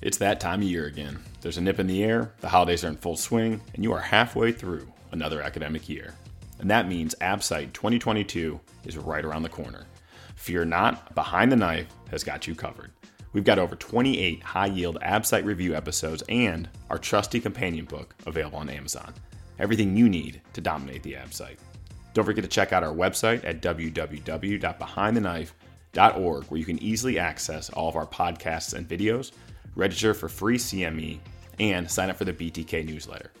It's that time of year again. There's a nip in the air, the holidays are in full swing, and you are halfway through another academic year. And that means ABSITE 2022 is right around the corner. Fear not, Behind the Knife has got you covered. We've got over 28 high yield ABSITE review episodes and our trusty companion book available on Amazon. Everything you need to dominate the ABSITE. Don't forget to check out our website at www.behindtheknife.org where you can easily access all of our podcasts and videos, register for free CME, and sign up for the BTK newsletter.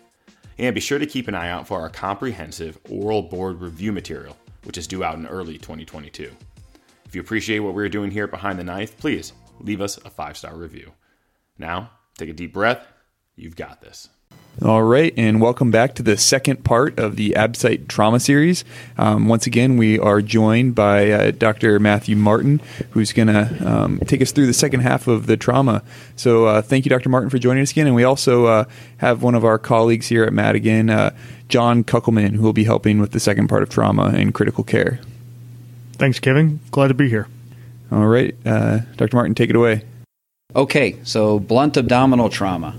And be sure to keep an eye out for our comprehensive oral board review material, which is due out in early 2022. If you appreciate what we're doing here at Behind the Knife, please leave us a five star review. Now, take a deep breath. You've got this. All right, and welcome back to the second part of the ABSITE Trauma Series. Um, once again, we are joined by uh, Dr. Matthew Martin, who's going to um, take us through the second half of the trauma. So, uh, thank you, Dr. Martin, for joining us again. And we also uh, have one of our colleagues here at Madigan, uh, John Kuckelman, who will be helping with the second part of trauma and critical care. Thanks, Kevin. Glad to be here. All right, uh, Dr. Martin, take it away. Okay, so blunt abdominal trauma.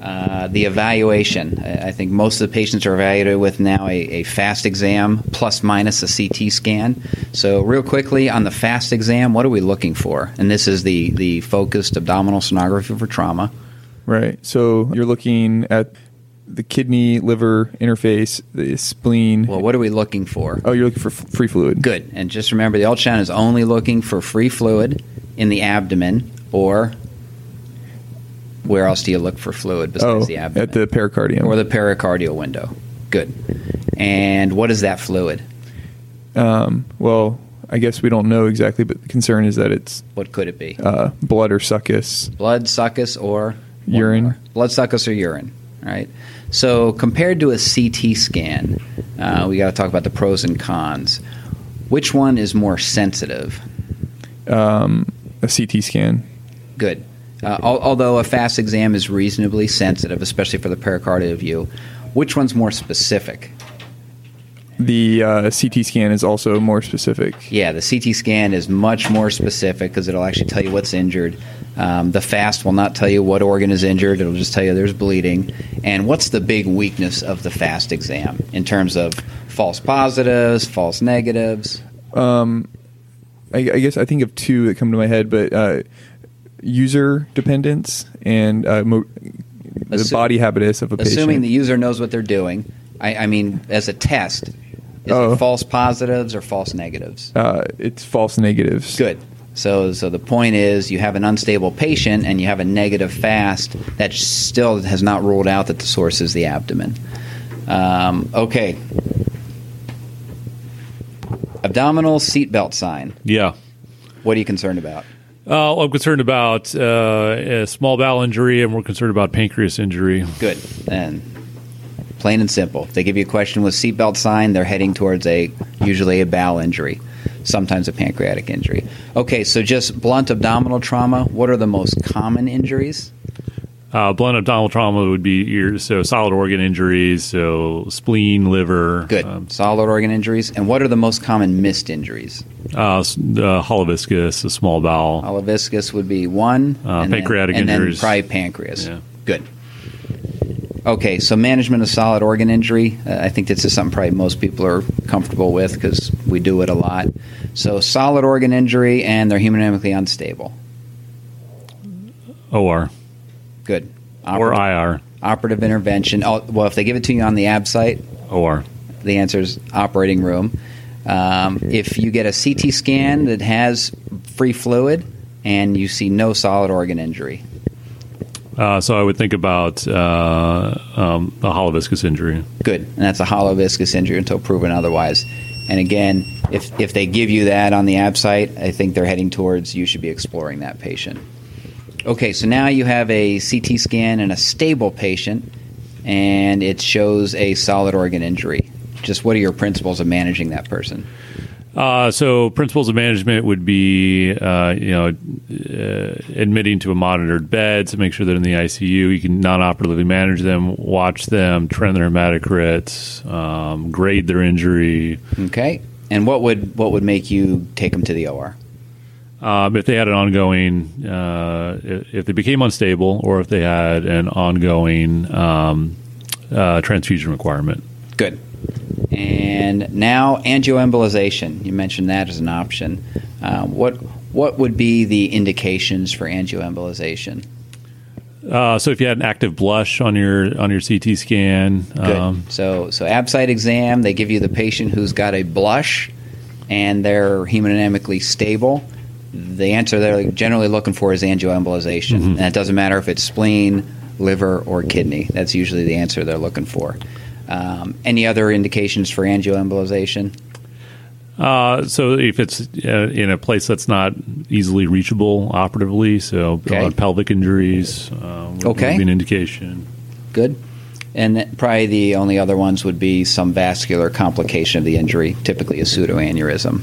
Uh, the evaluation. I think most of the patients are evaluated with now a, a, fast exam plus minus a CT scan. So, real quickly on the fast exam, what are we looking for? And this is the, the focused abdominal sonography for trauma. Right. So, you're looking at the kidney liver interface, the spleen. Well, what are we looking for? Oh, you're looking for f- free fluid. Good. And just remember the ultrasound is only looking for free fluid in the abdomen or where else do you look for fluid besides oh, the abdomen? At the pericardium. Or the pericardial window. Good. And what is that fluid? Um, well, I guess we don't know exactly, but the concern is that it's. What could it be? Uh, blood or succus. Blood, succus, or urine. Blood, succus, or urine. Right. So compared to a CT scan, uh, we got to talk about the pros and cons. Which one is more sensitive? Um, a CT scan. Good. Uh, although a fast exam is reasonably sensitive, especially for the pericardial view, which one's more specific? The uh, CT scan is also more specific. Yeah, the CT scan is much more specific because it'll actually tell you what's injured. Um, the fast will not tell you what organ is injured, it'll just tell you there's bleeding. And what's the big weakness of the fast exam in terms of false positives, false negatives? Um, I, I, guess I think of two that come to my head, but. Uh, user dependence and uh, mo- the Assu- body habitus of a patient. Assuming the user knows what they're doing, I, I mean, as a test, is oh. it false positives or false negatives? Uh, it's false negatives. Good. So, so the point is, you have an unstable patient and you have a negative fast that still has not ruled out that the source is the abdomen. Um, okay. Abdominal seatbelt sign. Yeah. What are you concerned about? Uh, I'm concerned about uh, a small bowel injury, and we're concerned about pancreas injury. Good. And plain and simple. They give you a question with seatbelt sign, they're heading towards a usually a bowel injury, sometimes a pancreatic injury. Okay, so just blunt abdominal trauma. What are the most common injuries? Uh, blunt abdominal trauma would be your, so solid organ injuries, so spleen, liver. Good. Um, solid organ injuries. And what are the most common missed injuries? Uh, uh, hollow viscus, a small bowel. Hollow viscus would be one. Uh, and pancreatic then, and injuries. And then probably pancreas. Yeah. Good. Okay, so management of solid organ injury. Uh, I think this is something probably most people are comfortable with because we do it a lot. So solid organ injury, and they're hemodynamically unstable. OR. Or IR. Operative intervention. Oh, well, if they give it to you on the ABSITE, OR. The answer is operating room. Um, if you get a CT scan that has free fluid and you see no solid organ injury, Uh, so I would think about uh, um, a hollow viscus injury. Good, and that's a hollow viscus injury until proven otherwise. And again, if if they give you that on the ABSITE, I think they're heading towards you should be exploring that patient. Okay, so now you have a CT scan and a stable patient, and it shows a solid organ injury. Just what are your principles of managing that person? Uh, so principles of management would be, uh, you know, uh, admitting to a monitored bed to make sure they're in the ICU. You can non-operatively manage them, watch them, trend their hematocrits, um, grade their injury. Okay, and what would what would make you take them to the OR? Um, if they had an ongoing, uh, if, if they became unstable, or if they had an ongoing um, uh, transfusion requirement. Good. And now angioembolization. You mentioned that as an option. Uh, what what would be the indications for angioembolization? Uh, so if you had an active blush on your on your CT scan, Good. Um, so so ABSITE exam, they give you the patient who's got a blush, and they're hemodynamically stable. The answer they're generally looking for is angioembolization, mm-hmm. and it doesn't matter if it's spleen, liver, or kidney. That's usually the answer they're looking for. Um, any other indications for angioembolization? Uh, so if it's uh, in a place that's not easily reachable operatively, so okay. uh, pelvic injuries uh, would, okay. would be an indication. Good. And probably the only other ones would be some vascular complication of the injury, typically a pseudoaneurysm.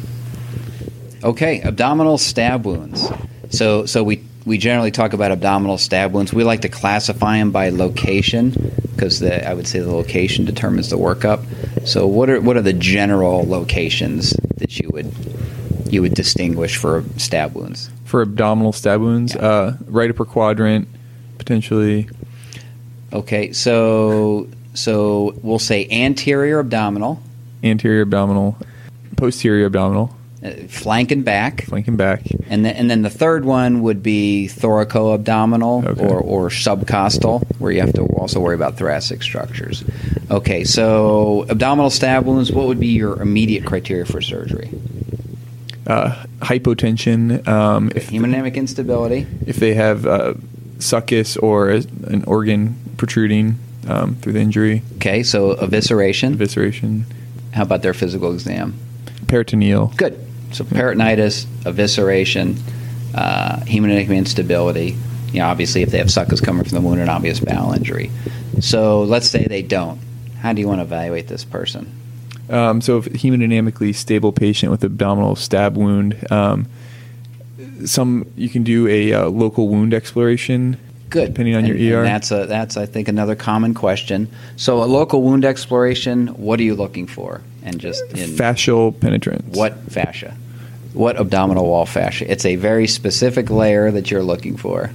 Okay, abdominal stab wounds. So, so we we generally talk about abdominal stab wounds. We like to classify them by location because I would say the location determines the workup. So, what are what are the general locations that you would you would distinguish for stab wounds? For abdominal stab wounds, yeah. uh, right upper quadrant, potentially. Okay, so so we'll say anterior abdominal, anterior abdominal, posterior abdominal uh, flank and back. Flank and back. And then, and then the third one would be thoraco-abdominal okay. or, or subcostal, where you have to also worry about thoracic structures. Okay, so abdominal stab wounds, what would be your immediate criteria for surgery? Uh, hypotension. Um, if, Hemodynamic instability. If they have uh, succus or a, an organ protruding um, through the injury. Okay, so evisceration. Evisceration. How about their physical exam? Peritoneal. Good. So peritonitis, evisceration, uh, hemodynamic instability. You know, obviously, if they have succus coming from the wound, an obvious bowel injury. So let's say they don't. How do you want to evaluate this person? Um, so, if hemodynamically stable patient with abdominal stab wound, um, some you can do a uh, local wound exploration. Good. Depending on and, your ER. that's a, that's I think another common question. So a local wound exploration. What are you looking for? And just in fascial penetrance. What fascia? What abdominal wall fascia. It's a very specific layer that you're looking for.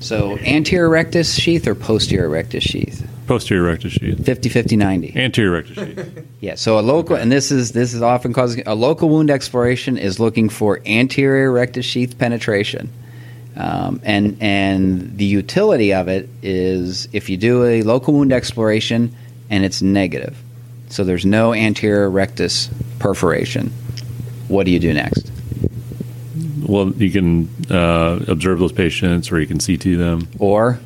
So anterior rectus sheath or posterior rectus sheath? Posterior rectus sheath. 50 50 90. Anterior rectus sheath. yeah, so a local and this is this is often causing a local wound exploration is looking for anterior rectus sheath penetration. Um, and and the utility of it is if you do a local wound exploration and it's negative, so there's no anterior rectus perforation what do you do next? Well, you can uh, observe those patients, or you can CT them, or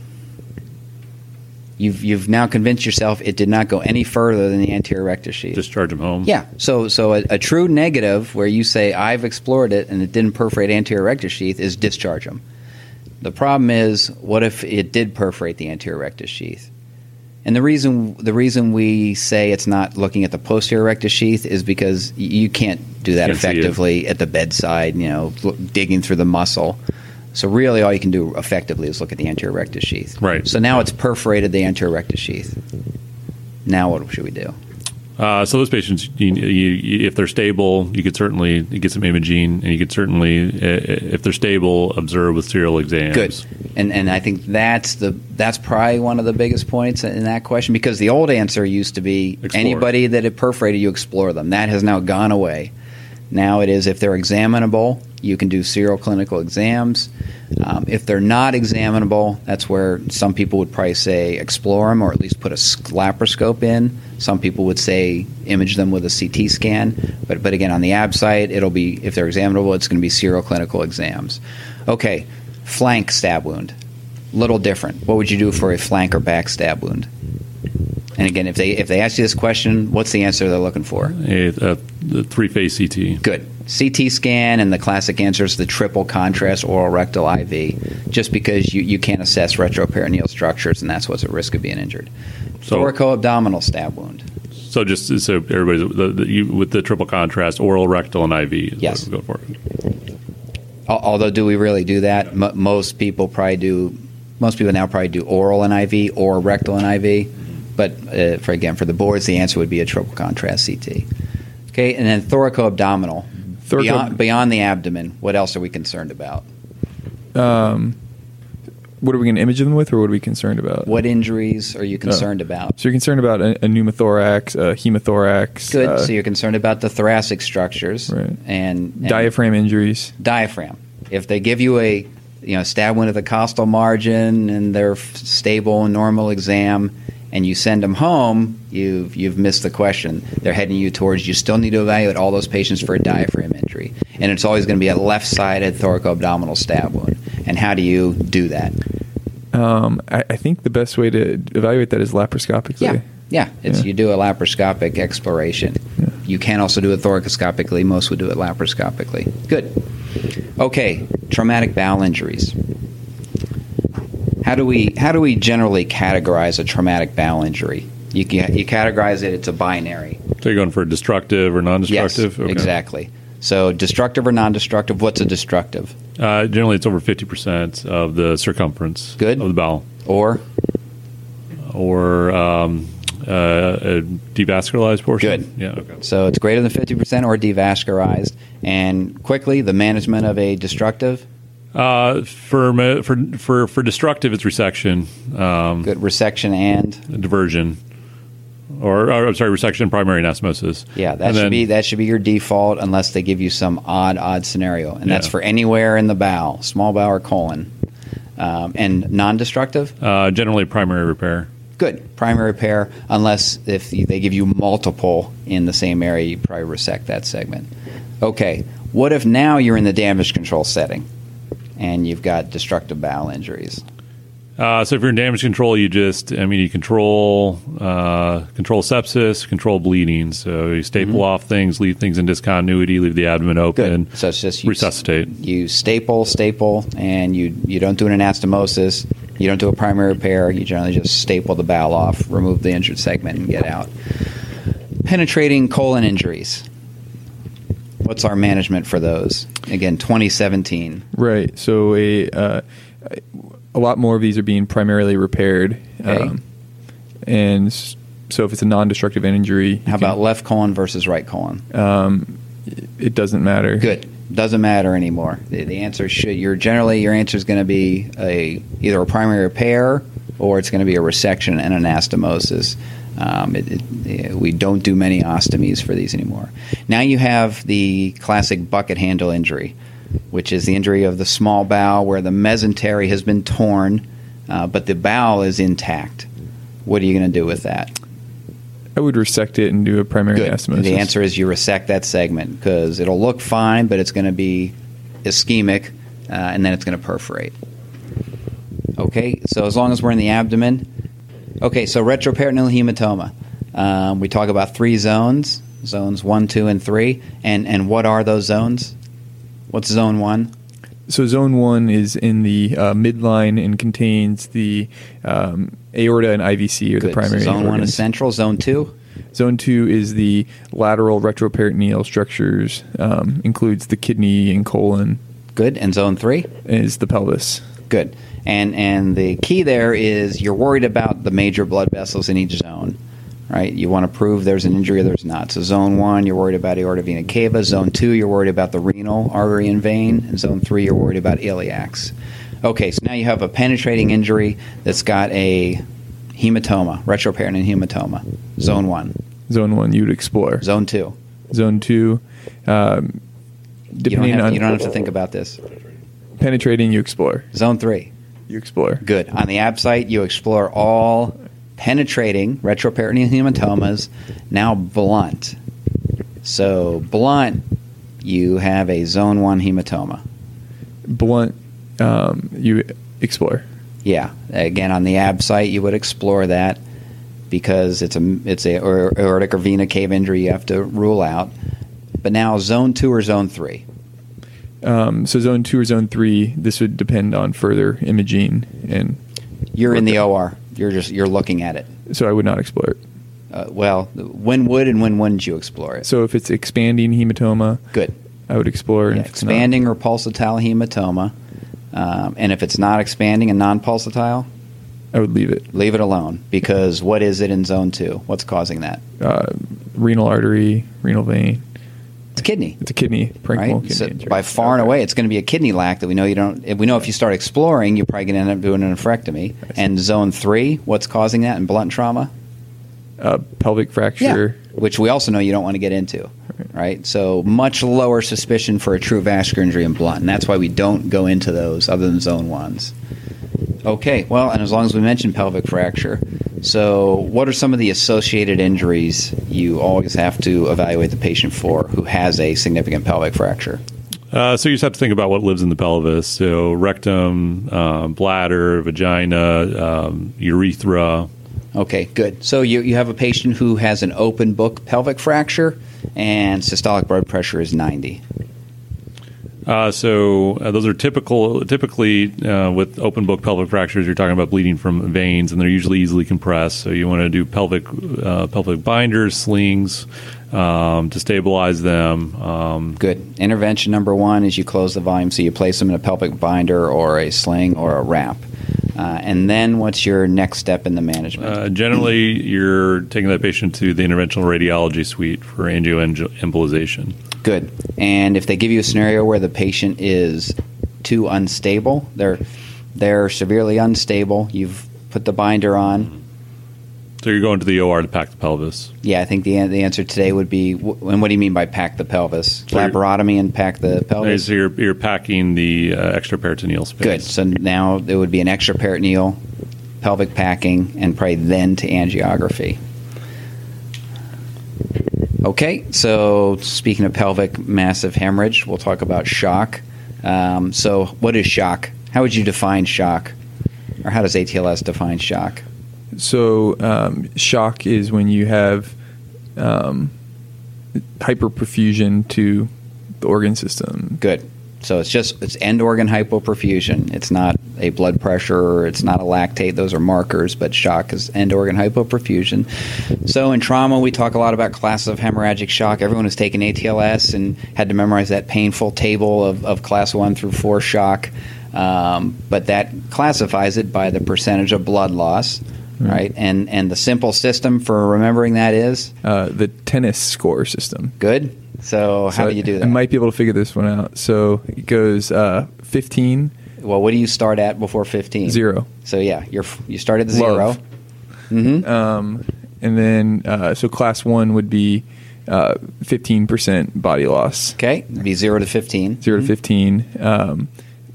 you've you've now convinced yourself it did not go any further than the anterior rectus sheath. Discharge them home. Yeah. So so a, a, true negative where you say I've explored it and it didn't perforate anterior rectus sheath is discharge them. The problem is, what if it did perforate the anterior rectus sheath? And the reason the reason we say it's not looking at the posterior rectus sheath is because you can't do that can't effectively at the bedside. You know, digging through the muscle. So really, all you can do effectively is look at the anterior rectus sheath. Right. So now it's perforated the anterior rectus sheath. Now what should we do? Uh, so those patients, you, you, if they're stable, you could certainly get some imaging, and you could certainly, if they're stable, observe with serial exams. Good, and and I think that's the that's probably one of the biggest points in that question because the old answer used to be explore. anybody that had perforated, you explore them. That has now gone away. Now it is if they're examinable, you can do serial clinical exams. Um, if they're not examinable, that's where some people would probably say explore them or at least put a laparoscope in. Some people would say image them with a CT scan. But, but again, on the ABSITE, it'll be, if they're examinable, it's going to be serial clinical exams. Okay, flank stab wound. little different. What would you do for a flank or back stab wound? And again, if they if they ask you this question, what's the answer they're looking for? A, a, a three phase CT. Good. CT scan, and the classic answer is the triple contrast oral rectal IV, just because you, you can't assess retroperitoneal structures, and that's what's at risk of being injured. So- Thoracoabdominal stab wound. So just so everybody's the, the, you, with the triple contrast, oral, rectal, and IV. Is Yes. Go for. Al- Although, do we really do that? M- most people probably do. Most people now probably do oral and IV or rectal and IV. But uh, for again, for the boards, the answer would be a triple contrast CT. Okay, and then thoracoabdominal. Thoraco- beyond, beyond the abdomen, what else are we concerned about? Um, what are we going to image them with, or what are we concerned about? What injuries are you concerned about? So you're concerned about a, a pneumothorax, a hemothorax, Good. uh, so you're concerned about the thoracic structures Right. and, and diaphragm injuries. diaphragm. If they give you a you know stab wound at the costal margin and they're stable and normal exam, and you send them home, you've you've missed the question. They're heading you towards. You still need to evaluate all those patients for a diaphragm injury, and it's always going to be a left-sided thoracoabdominal stab wound. And how do you do that? Um, I, I think the best way to evaluate that is laparoscopically. Yeah, yeah. It's Yeah. you do a laparoscopic exploration. You can also do it thoracoscopically. Most would do it laparoscopically. Good. Okay, traumatic bowel injuries. How do we how do we generally categorize a traumatic bowel injury? You you categorize it. It's a binary. So you're going for destructive or non-destructive? Yes, exactly. So destructive or non-destructive? What's a destructive? Uh, generally, it's over 50% of the circumference Good. of the bowel. Or Or um, uh, a devascularized portion? Good. Yeah, okay. so it's greater than fifty percent or devascularized. And quickly, the management of a destructive. Uh, for, for, for, for destructive, it's resection, um, Good resection and diversion. Or, or, I'm sorry, resection, primary anastomosis. Yeah, that And should then- be that should be your default unless they give you some odd odd scenario, and that's for anywhere in the bowel, small bowel or colon, um, and non-destructive. Uh, generally, primary repair. Good primary repair, unless if they give you multiple in the same area, you probably resect that segment. Okay, what if now you're in the damage control setting, and you've got destructive bowel injuries? Uh, so if you're in damage control, you just, I mean, you control uh, control sepsis, control bleeding. So you staple off things, leave things in discontinuity, leave the abdomen open, Good. So it's just you resuscitate. you staple, staple, and you you don't do an anastomosis. You don't do a primary repair. You generally just staple the bowel off, remove the injured segment, and get out. Penetrating colon injuries. What's our management for those? Again, 2017. Right. So a uh, a lot more of these are being primarily repaired. Um, and so if it's a non-destructive injury, How can- about left colon versus right colon? um, it doesn't matter. Good. Doesn't matter anymore. The, the answer should. You're generally your answer is going to be a either a primary repair or it's going to be a resection and anastomosis. Um, it, it, we don't do many ostomies for these anymore. Now you have the classic bucket handle injury, which is the injury of the small bowel where the mesentery has been torn, uh, but the bowel is intact. What are you going to do with that? I would resect it and do a primary Good. anastomosis. The answer is you resect that segment because it'll look fine, but it's going to be ischemic, uh, and then it's going to perforate. Okay, so as long as we're in the abdomen. Okay, so retroperitoneal hematoma. Um, we talk about three zones: zones one, two, and three. And and what are those zones? What's zone one? So zone one is in the uh, midline and contains the um, aorta and IVC or the primary. So zone one is central. Zone two. Zone two is the lateral retroperitoneal structures, um, includes the kidney and colon, Good. And zone three. is the pelvis. Good. And and the key there is you're worried about the major blood vessels in each zone, right? You want to prove there's an injury or there's not. So zone one, you're worried about aorta vena cava. Zone two, you're worried about the renal artery and vein. And zone three, you're worried about iliacs. Okay, so now you have a penetrating injury that's got a hematoma, retroperitoneal hematoma. Zone one. Zone one, you would explore. Zone two. Zone two, um, You don't, depending have, on you don't have to think about this. penetrating, you explore. Zone three. You explore. Good. On the ABSITE, you explore all penetrating retroperitoneal hematomas, now blunt. So, blunt, you have a zone one hematoma. Blunt, um, you explore. Yeah, again on the ABSITE, you would explore that because it's a it's a or- aortic or vena cava injury you have to rule out. But now zone two or zone three. Um, so zone two or zone three, this would depend on further imaging, and You're in the Okay. OR. You're just you're looking at it. so I would not explore it. Uh, well, when would and when wouldn't you explore it? So if it's expanding hematoma, Good. I would explore. Yeah, not- expanding or pulsatile hematoma, um, and if it's not expanding and non-pulsatile, I would leave it. leave it alone because what is it in zone two? What's causing that? Uh, renal artery, renal vein. It's kidney. It's a kidney, parenchymal Right, kidney so injury. by far and away, it's going to be a kidney lac that we know you don't. If we know if you start exploring, you're probably going to end up doing an nephrectomy. And zone three, what's causing that in blunt trauma? Uh, pelvic fracture. which we also know you don't want to get into, right? So much lower suspicion for a true vascular injury in blunt, and that's why we don't go into those other than zone ones. Okay, well, and as long as we mentioned pelvic fracture, so what are some of the associated injuries you always have to evaluate the patient for who has a significant pelvic fracture? Uh, so you just have to think about what lives in the pelvis. So rectum, uh, bladder, vagina, um, urethra. Okay, good. So you, you have a patient who has an open book pelvic fracture, and systolic blood pressure is 90. Uh, so uh, those are typical. Typically, uh, with open book pelvic fractures, you're talking about bleeding from veins, and they're usually easily compressed. So you want to do pelvic uh, pelvic binders, slings um, to stabilize them. Um, Good. Intervention number one is you close the volume, so you place them in a pelvic binder or a sling or a wrap. Uh, and then what's your next step in the management? uh, generally, you're taking that patient to the interventional radiology suite for angioembolization. Good. And if they give you a scenario where the patient is too unstable, they're they're severely unstable. You've put the binder on. So you're going to the OR to pack the pelvis. Yeah, I think the the answer today would be. And what do you mean by pack the pelvis? So Laparotomy and pack the pelvis. So you're, you're packing the uh, extraperitoneal space. Good. So now it would be an extraperitoneal, pelvic packing, and probably then to angiography. Okay, so speaking of pelvic massive hemorrhage, we'll talk about shock. Um, so, what is shock? How would you define shock? Or how does ATLS define shock? So um, shock is when you have um, hyperperfusion to the organ system. Good. So it's just it's end organ hypoperfusion. It's not a blood pressure it's not a lactate. Those are markers, but shock is end organ hypoperfusion. So in trauma, we talk a lot about classes of hemorrhagic shock. Everyone who's taken ATLS and had to memorize that painful table of, of class one through four shock. Um, but that classifies it by the percentage of blood loss, right? And and the simple system for remembering that is Uh, the tennis score system. good. So how So do you do that? I might be able to figure this one out. So it goes uh, 15, well, what do you start at before fifteen? 0. So yeah, you're you start at zero. Mm-hmm. Um, and then, uh, so class one would be uh, 15% body loss. Okay, it'd be zero to fifteen. 0 to 15. Um,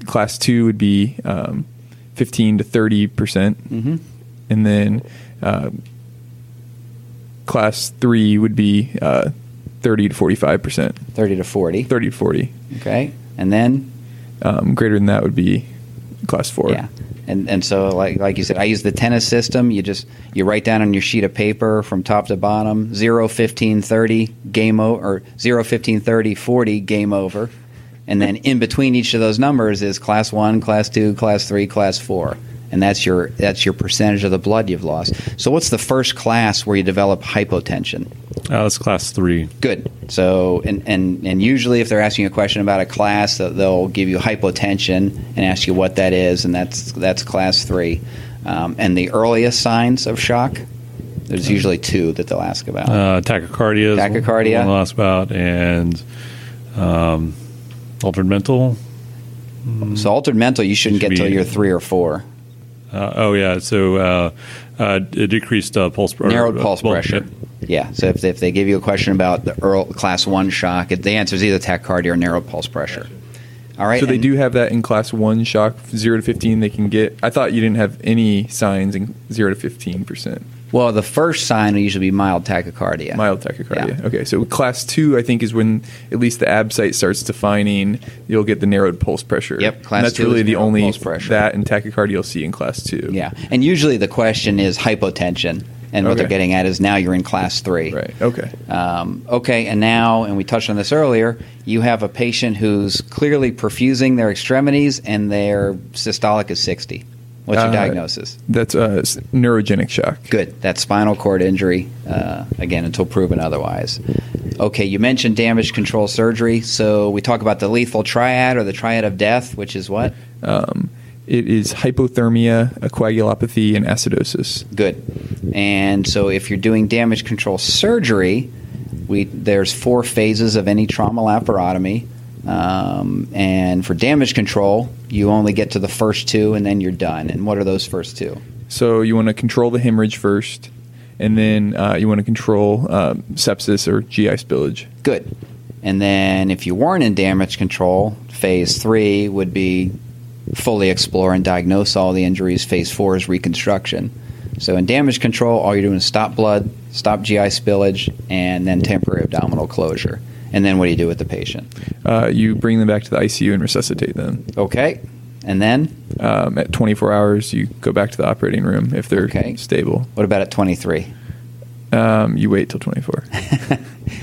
class two would be um, 15 to 30%. percent Mm-hmm. And then uh, class three would be uh, 30 to 45%. Thirty to forty. 30 to 40. Okay, and then Um, greater than that would be class four. yeah, and and so like like you said, I use the tennis system. You just you write down on your sheet of paper from top to bottom 0, 15, 30, game over, or 0, 15, 30, 40, game over. And then in between each of those numbers is class one, class two, class three, class four. And that's your that's your percentage of the blood you've lost. So what's the first class where you develop hypotension? Uh, that's class three. Good. So, and, and, and usually if they're asking a question about a class, they'll- they'll give you hypotension and ask you what that is, and that's, that's class three. Um, and the earliest signs of shock, there's usually two that they'll ask about. Uh, tachycardia. Tachycardia. One I'll ask about and um, altered mental. so altered mental, you shouldn't Should get till you're three or four. Uh, oh yeah. So uh, uh, d- decreased uh, pulse. or, Narrowed uh, pulse pressure. Yeah. So if, if they give you a question about the earl, class one shock, it, the answer is either tachycardia or narrowed pulse pressure. All right. So they and- do have that in class one shock, zero to fifteen. They can get. I thought you didn't have any signs in zero to fifteen percent. Well, the first sign will usually be mild tachycardia. Mild tachycardia. Yeah. Okay, so class two, I think, is when at least the ABSITE starts defining. You'll get the narrowed pulse pressure. Yep, class And that's two really the only pulse pressure. that and tachycardia you'll see in class two. Yeah, and usually the question is hypotension, and what Okay. they're getting at is now you're in class three. Right. Okay. Um, okay, and now, and we touched on this earlier, you have a patient who's clearly perfusing their extremities, and their systolic is 60. What's your Uh, diagnosis? That's uh, neurogenic shock. Good. That's spinal cord injury, uh, again, until proven otherwise. Okay, you mentioned damage control surgery. So we talk about the lethal triad or the triad of death, which is what? Um, it is hypothermia, a coagulopathy, and acidosis. Good. And so if you're doing damage control surgery, we there's four phases of any trauma laparotomy. Um, and for damage control, you only get to the first two and then you're done. And what are those first two? So you want to control the hemorrhage first, and then uh, you want to control um, sepsis or GI spillage. Good. And then if you weren't in damage control, phase three would be fully explore and diagnose all the injuries. Phase four is reconstruction. So in damage control, all you're doing is stop blood, stop GI spillage, and then temporary abdominal closure. And then what do you do with the patient? Uh, you bring them back to the ICU and resuscitate them. Okay. And then Um, at 24 hours, you go back to the operating room if they're Okay. stable. what about at 23? Um, you wait till 24.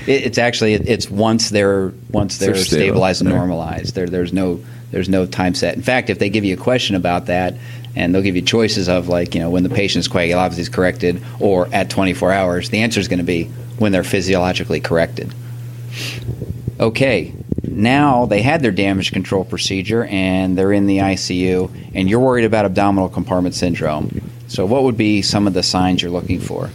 It, it's actually it's once they're once they're They're stable. stabilized and normalized. There, there's no there's no time set. In fact, if they give you a question about that, and they'll give you choices of like you know when the patient's coagulopathy is corrected or at 24 hours, the answer is going to be when they're physiologically corrected. Okay, now they had their damage control procedure and they're in the ICU, and you're worried about abdominal compartment syndrome. So, what would be some of the signs you're looking for?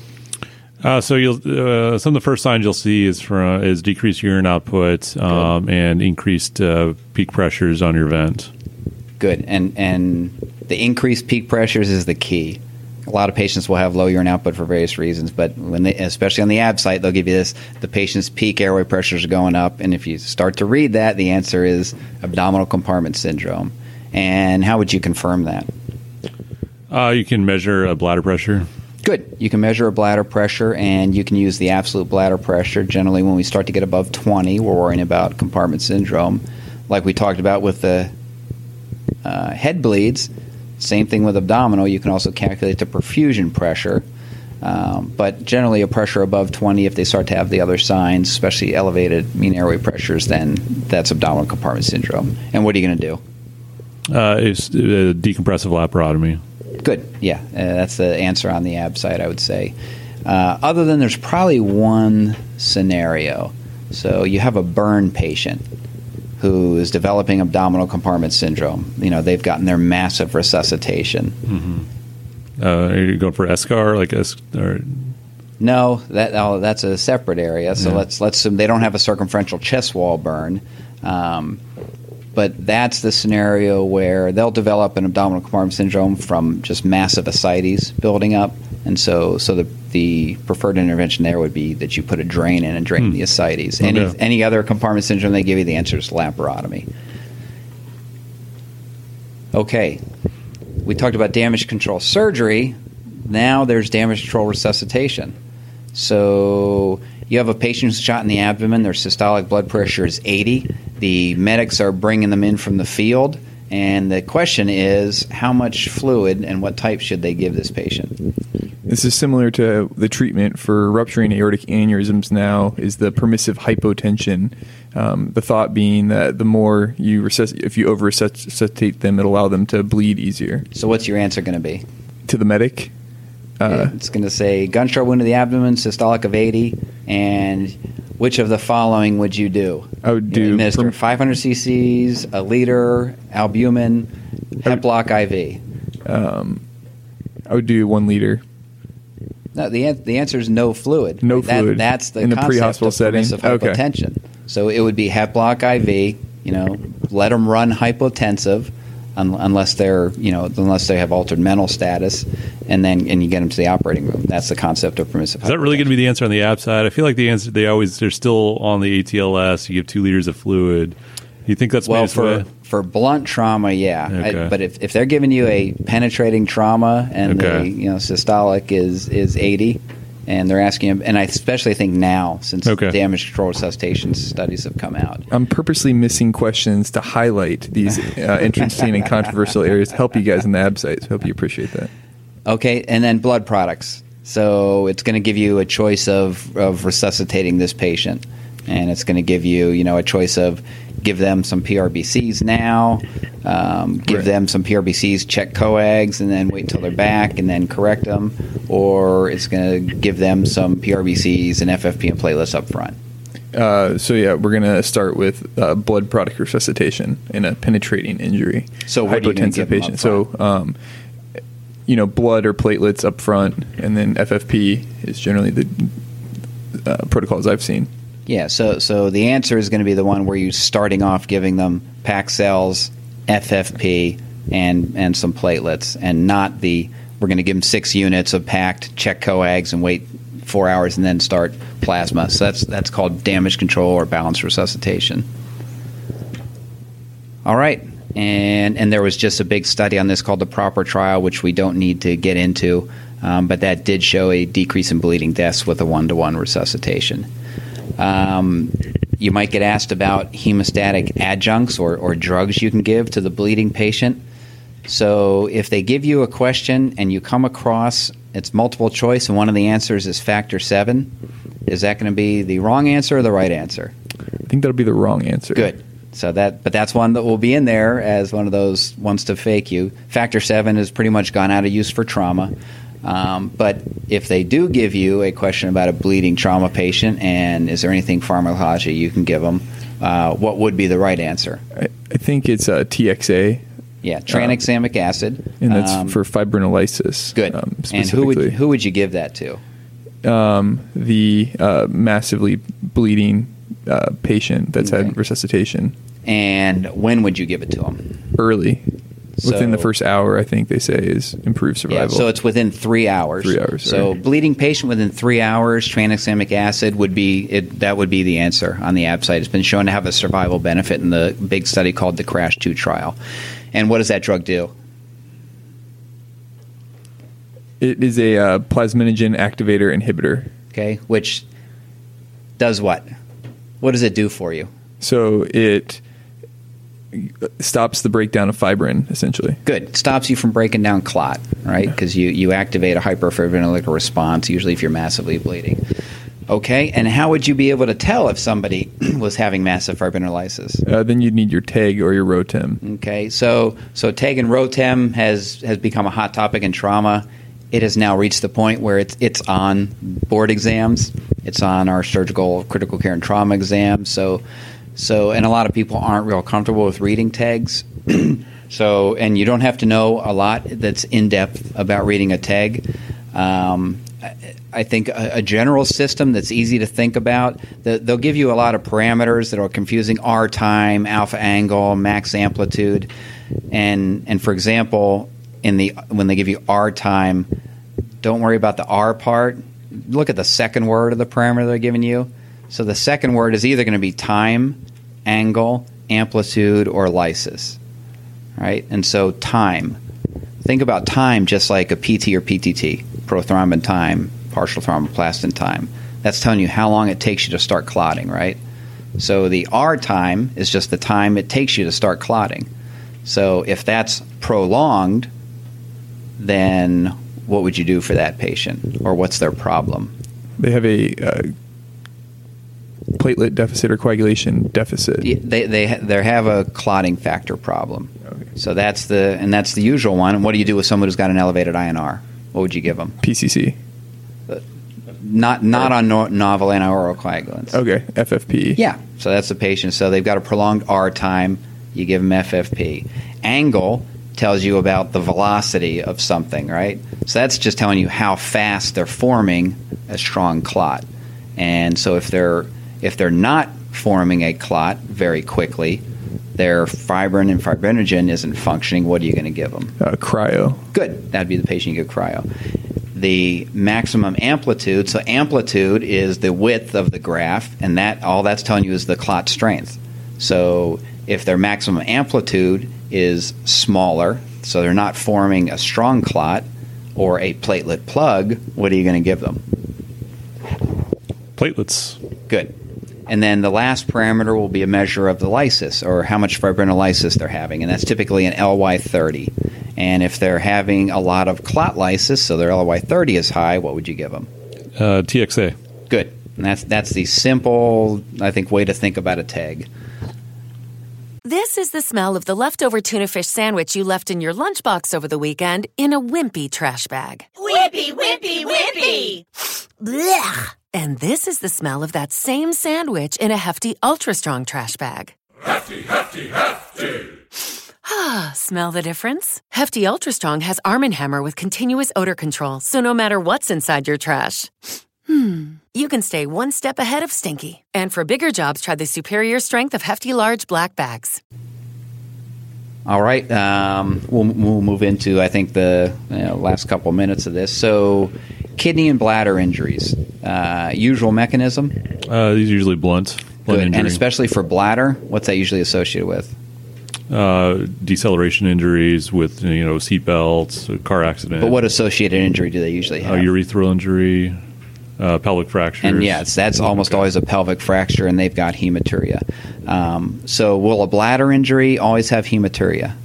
Uh, so you'll uh, some of the first signs you'll see is from is decreased urine output um, and increased uh, peak pressures on your vent. Good. And and the increased peak pressures is the key. A lot of patients will have low urine output for various reasons, but when they, especially on the ABSITE, they'll give you this: the patient's peak airway pressures are going up, and if you start to read that, the answer is abdominal compartment syndrome. And how would you confirm that? Uh, you can measure uh, bladder pressure. Good. You can measure a bladder pressure, and you can use the absolute bladder pressure. Generally, when we start to get above 20, we're worrying about compartment syndrome. Like we talked about with the uh, head bleeds, same thing with abdominal. You can also calculate the perfusion pressure. Um, but generally, a pressure above 20, if they start to have the other signs, especially elevated mean airway pressures, then that's abdominal compartment syndrome. And what are you going to do? Uh, it's uh, decompressive laparotomy. Good. Yeah, uh, that's the answer on the ABSITE, I would say. Uh, other than there's probably one scenario. So you have a burn patient who is developing abdominal compartment syndrome. You know, they've gotten their massive resuscitation. Uh, are you going for ESCAR like es- or No, that oh, that's a separate area. So Yeah. let's let's assume they don't have a circumferential chest wall burn. Um, but that's the scenario where they'll develop an abdominal compartment syndrome from just massive ascites building up, and so so the the preferred intervention there would be that you put a drain in and drain hmm. the ascites. Any Okay. any other compartment syndrome they give you, the answer is laparotomy. Okay, we talked about damage control surgery. Now there's damage control resuscitation. So you have a patient who's shot in the abdomen. Their systolic blood pressure is 80. The medics are bringing them in from the field. And the question is how much fluid and what type should they give this patient? This is similar to the treatment for rupturing aortic aneurysms now is the permissive hypotension. Um, the thought being that the more you resusc- if you over resuscitate them, it'll allow them to bleed easier. So, what's your answer going to be? To the medic, uh, it's going to say gunshot wound to the abdomen, systolic of 80, and which of the following would you do? I would do administer perm- 500 cc's, a liter, albumin, Heplock IV. I would do one liter. No, the an- the answer is no fluid. No That- fluid That's the in the pre-hospital of setting? Okay. hypotension. So it would be Heplock IV. You know, let them run hypotensive, un- unless they're you know unless they have altered mental status, and then and you get them to the operating room. That's the concept of permissive. is that really going to be the answer on the ABSITE? I feel like the answer they always they're still on the ATLS. You give two liters of fluid. You think that's Well, its way? for for blunt trauma, yeah. I- but if, if they're giving you a penetrating trauma and the you know systolic is is eighty, and they're asking, and I especially think now since Okay. damage control resuscitation studies have come out. I'm purposely missing questions to highlight these uh, interesting and controversial areas to help you guys in the ABSITE. So hope you appreciate that. Okay, and then blood products. So it's going to give you a choice of, of resuscitating this patient, and it's going to give you you know a choice of give them some PRBCs now, um, give Right. them some PRBCs, check coags, and then wait until they're back and then correct them, or it's going to give them some PRBCs and FFP and platelets up front. Uh, so yeah, we're gonna start with uh, blood product resuscitation in a penetrating injury. So hypotensive give them up patient. So um, you know, blood or platelets up front, and then FFP is generally the uh, protocols I've seen. Yeah, so so the answer is going to be the one where you're starting off giving them pack cells, FFP, and and some platelets, and not the we're going to give them six units of packed, check coags, and wait four hours, and then start plasma. So that's that's called damage control or balanced resuscitation. All right, and and there was just a big study on this called the PROPPR Trial, which we don't need to get into, um, but that did show a decrease in bleeding deaths with a one to one resuscitation. Um, you might get asked about hemostatic adjuncts or, or drugs you can give to the bleeding patient. So if they give you a question and you come across it's multiple choice and one of the answers is factor seven, is that going to be the wrong answer or the right answer? I think that'll be the wrong answer. Good. So that, but that's one that will be in there as one of those ones to fake you. Factor seven has pretty much gone out of use for trauma. Um, but if they do give you a question about a bleeding trauma patient and is there anything pharmacology you can give them, uh, what would be the right answer? I, I think it's uh, TXA, Yeah, tranexamic acid. and that's Um, for fibrinolysis. good. Um, and who would who would you give that to? um, the uh, massively bleeding uh, patient that's Okay. had resuscitation And when would you give it to them? early. Within the first hour, I think they say is improved Yeah, survival. so it's within three hours. Three hours, So right. bleeding patient within three hours, tranexamic acid would be it, that would be the answer on the ABSITE. It's been shown to have a survival benefit in the big study called the Crash Two trial. And what does that drug do? it is a uh, plasminogen activator inhibitor. Okay, which does what? What does it do for you? So it stops the breakdown of fibrin, essentially. Good. Stops you from breaking down clot, right? Because you, you activate a hyperfibrinolytic response, usually if you're massively bleeding. Okay, and how would you be able to tell if somebody was having massive fibrinolysis? Uh, then you'd need your TEG or your ROTEM. Okay, so so TEG and ROTEM has has become a hot topic in trauma. It has now reached the point where it's it's on board exams. It's on our surgical critical care and trauma exams. So so and a lot of people aren't real comfortable with reading TEGs. so and you don't have to know a lot that's in depth about reading a TEG. Um, I- think a, a general system that's easy to think about. The, they'll give you a lot of parameters that are confusing: R time, alpha angle, max amplitude, and and for example, in the when they give you R time, don't worry about the R part. Look at the second word of the parameter they're giving you. So the second word is either going to be time, angle, amplitude, or lysis. Right? And so time. Think about time just like a PT or PTT, prothrombin time, partial thromboplastin time. That's telling you how long it takes you to start clotting, right? So the R time is just the time it takes you to start clotting. So if that's prolonged, then what would you do for that patient, or what's their problem? They have a uh, platelet deficit or coagulation deficit. Yeah, They they they have a clotting factor problem. Okay. So that's the and that's the usual one. And what do you do with someone who's got an elevated INR? What would you give them? PCC. Uh, not not on no, novel anticoagulants. Okay, FFP. Yeah. So that's the patient. So they've got a prolonged R time. You give them FFP. Angle tells you about the velocity of something, right? So that's just telling you how fast they're forming a strong clot. And so if they're if they're not forming a clot very quickly, their fibrin and fibrinogen isn't functioning. What are you going to give them? Uh, cryo. Good. That'd be the patient you give cryo. The maximum amplitude. So amplitude is the width of the graph, and that all that's telling you is the clot strength. So If their maximum amplitude is smaller, so they're not forming a strong clot or a platelet plug, what are you going to give them? Platelets. Good. And then the last parameter will be a measure of the lysis or how much fibrinolysis they're having, and that's typically an LY30. And if they're having a lot of clot lysis, so their LY30 is high, what would you give them? Uh, TXA. Good. And that's that's the simple, I think, way to think about a TEG. This is the smell of the leftover tuna fish sandwich you left in your lunchbox over the weekend in a wimpy trash bag. Wimpy, wimpy, wimpy! Blech! And this is the smell of that same sandwich in a hefty, ultra strong trash bag. Hefty, hefty, hefty! Ah, smell the difference? Hefty Ultra Strong has Arm & Hammer with continuous odor control, so no matter what's inside your trash, hmm, you can stay one step ahead of stinky. And for bigger jobs, try the superior strength of Hefty Large Black Bags. All right, um, we'll, we'll move into I think the you know, last couple minutes of this. So, kidney and bladder injuries, uh, usual mechanism. Uh, these are usually blunt. blunt Good. injury. And especially for bladder, what's that usually associated with? uh, deceleration injuries with you know seat belts, car accident. But what associated injury do they usually uh, have? urethral injury, uh, pelvic fractures. and yes, that's almost always a pelvic fracture, and they've got hematuria. Um, so, will a bladder injury always have hematuria?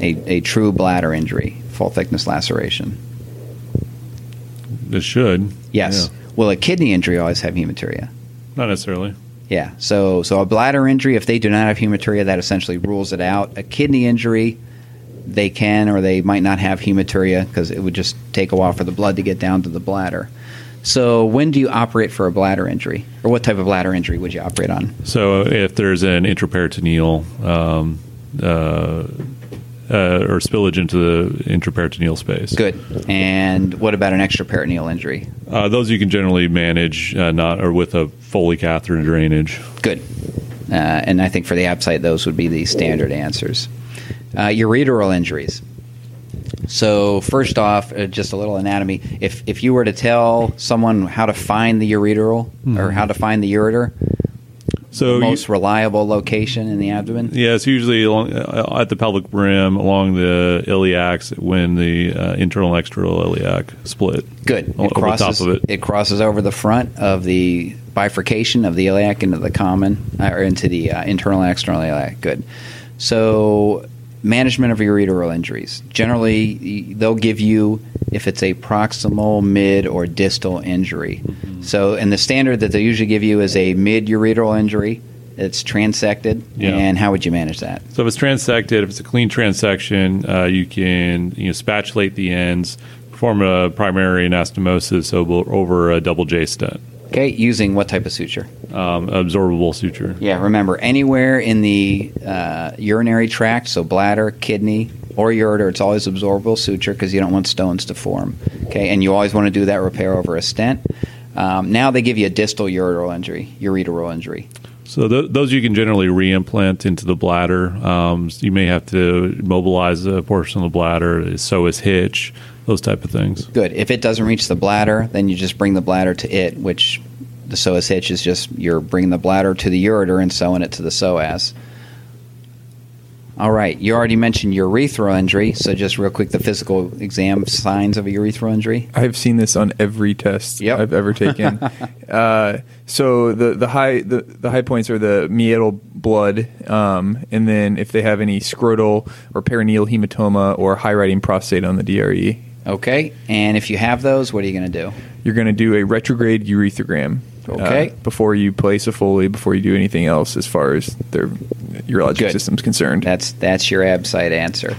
A, a true bladder injury, full thickness laceration. It should. Yes. Yeah. Will a kidney injury always have hematuria? Not necessarily. Yeah. So so a bladder injury, if they do not have hematuria, that essentially rules it out. A kidney injury, they can or they might not have hematuria because it would just take a while for the blood to get down to the bladder. So when do you operate for a bladder injury, or what type of bladder injury would you operate on? So if there's an intraperitoneal um, uh, uh, or spillage into the intraperitoneal space, Good. And what about an extraperitoneal injury? Uh, those you can generally manage uh, not or with a Foley catheter drainage. Good. Uh, and I think for the ABSITE, those would be the standard answers. Uh, ureteral injuries. So first off, uh, just a little anatomy. If if you were to tell someone how to find the ureteral or how to find the ureter, So the you- most reliable location in the abdomen. Yeah, it's usually along, uh, at the pelvic brim along the iliacs when the uh, internal and external iliac split. Good. It crosses, top of it. crosses over the front of the bifurcation of the iliac into the common, uh, or into the uh, internal and external iliac. Good. So, management of ureteral injuries. Generally, they'll give you if it's a proximal, mid, or distal injury. Mm-hmm. So, and the standard that they usually give you is a mid ureteral injury. It's transected. Yeah. And how would you manage that? So if it's transected, if it's a clean transection, uh, you can you know spatulate the ends, perform a primary anastomosis over, over a double J stent, Okay, using what type of suture? um, absorbable suture. Yeah, remember anywhere in the uh, urinary tract, so bladder, kidney, or ureter, it's always absorbable suture because you don't want stones to form. Okay, and you always want to do that repair over a stent. Um, now they give you a distal ureteral injury, ureteral injury. So th- those you can generally reimplant into the bladder. Um, you may have to mobilize a portion of the bladder, psoas hitch, those type of things. Good. If it doesn't reach the bladder, then you just bring the bladder to it, which the psoas hitch is just you're bringing the bladder to the ureter and sewing it to the psoas. All right, you already mentioned urethral injury, so just real quick, the physical exam signs of a urethral injury. I've seen this on every test Yep. I've ever taken. uh, so the the high the, the high points are the meatal blood, um, and then if they have any scrotal or perineal hematoma or high riding prostate on the DRE, Okay, and if you have those, what are you going to do? you're going to do a retrograde urethrogram. uh, Okay. before you place a Foley, before you do anything else, as far as their urologic Good. system's concerned. That's that's your absite answer.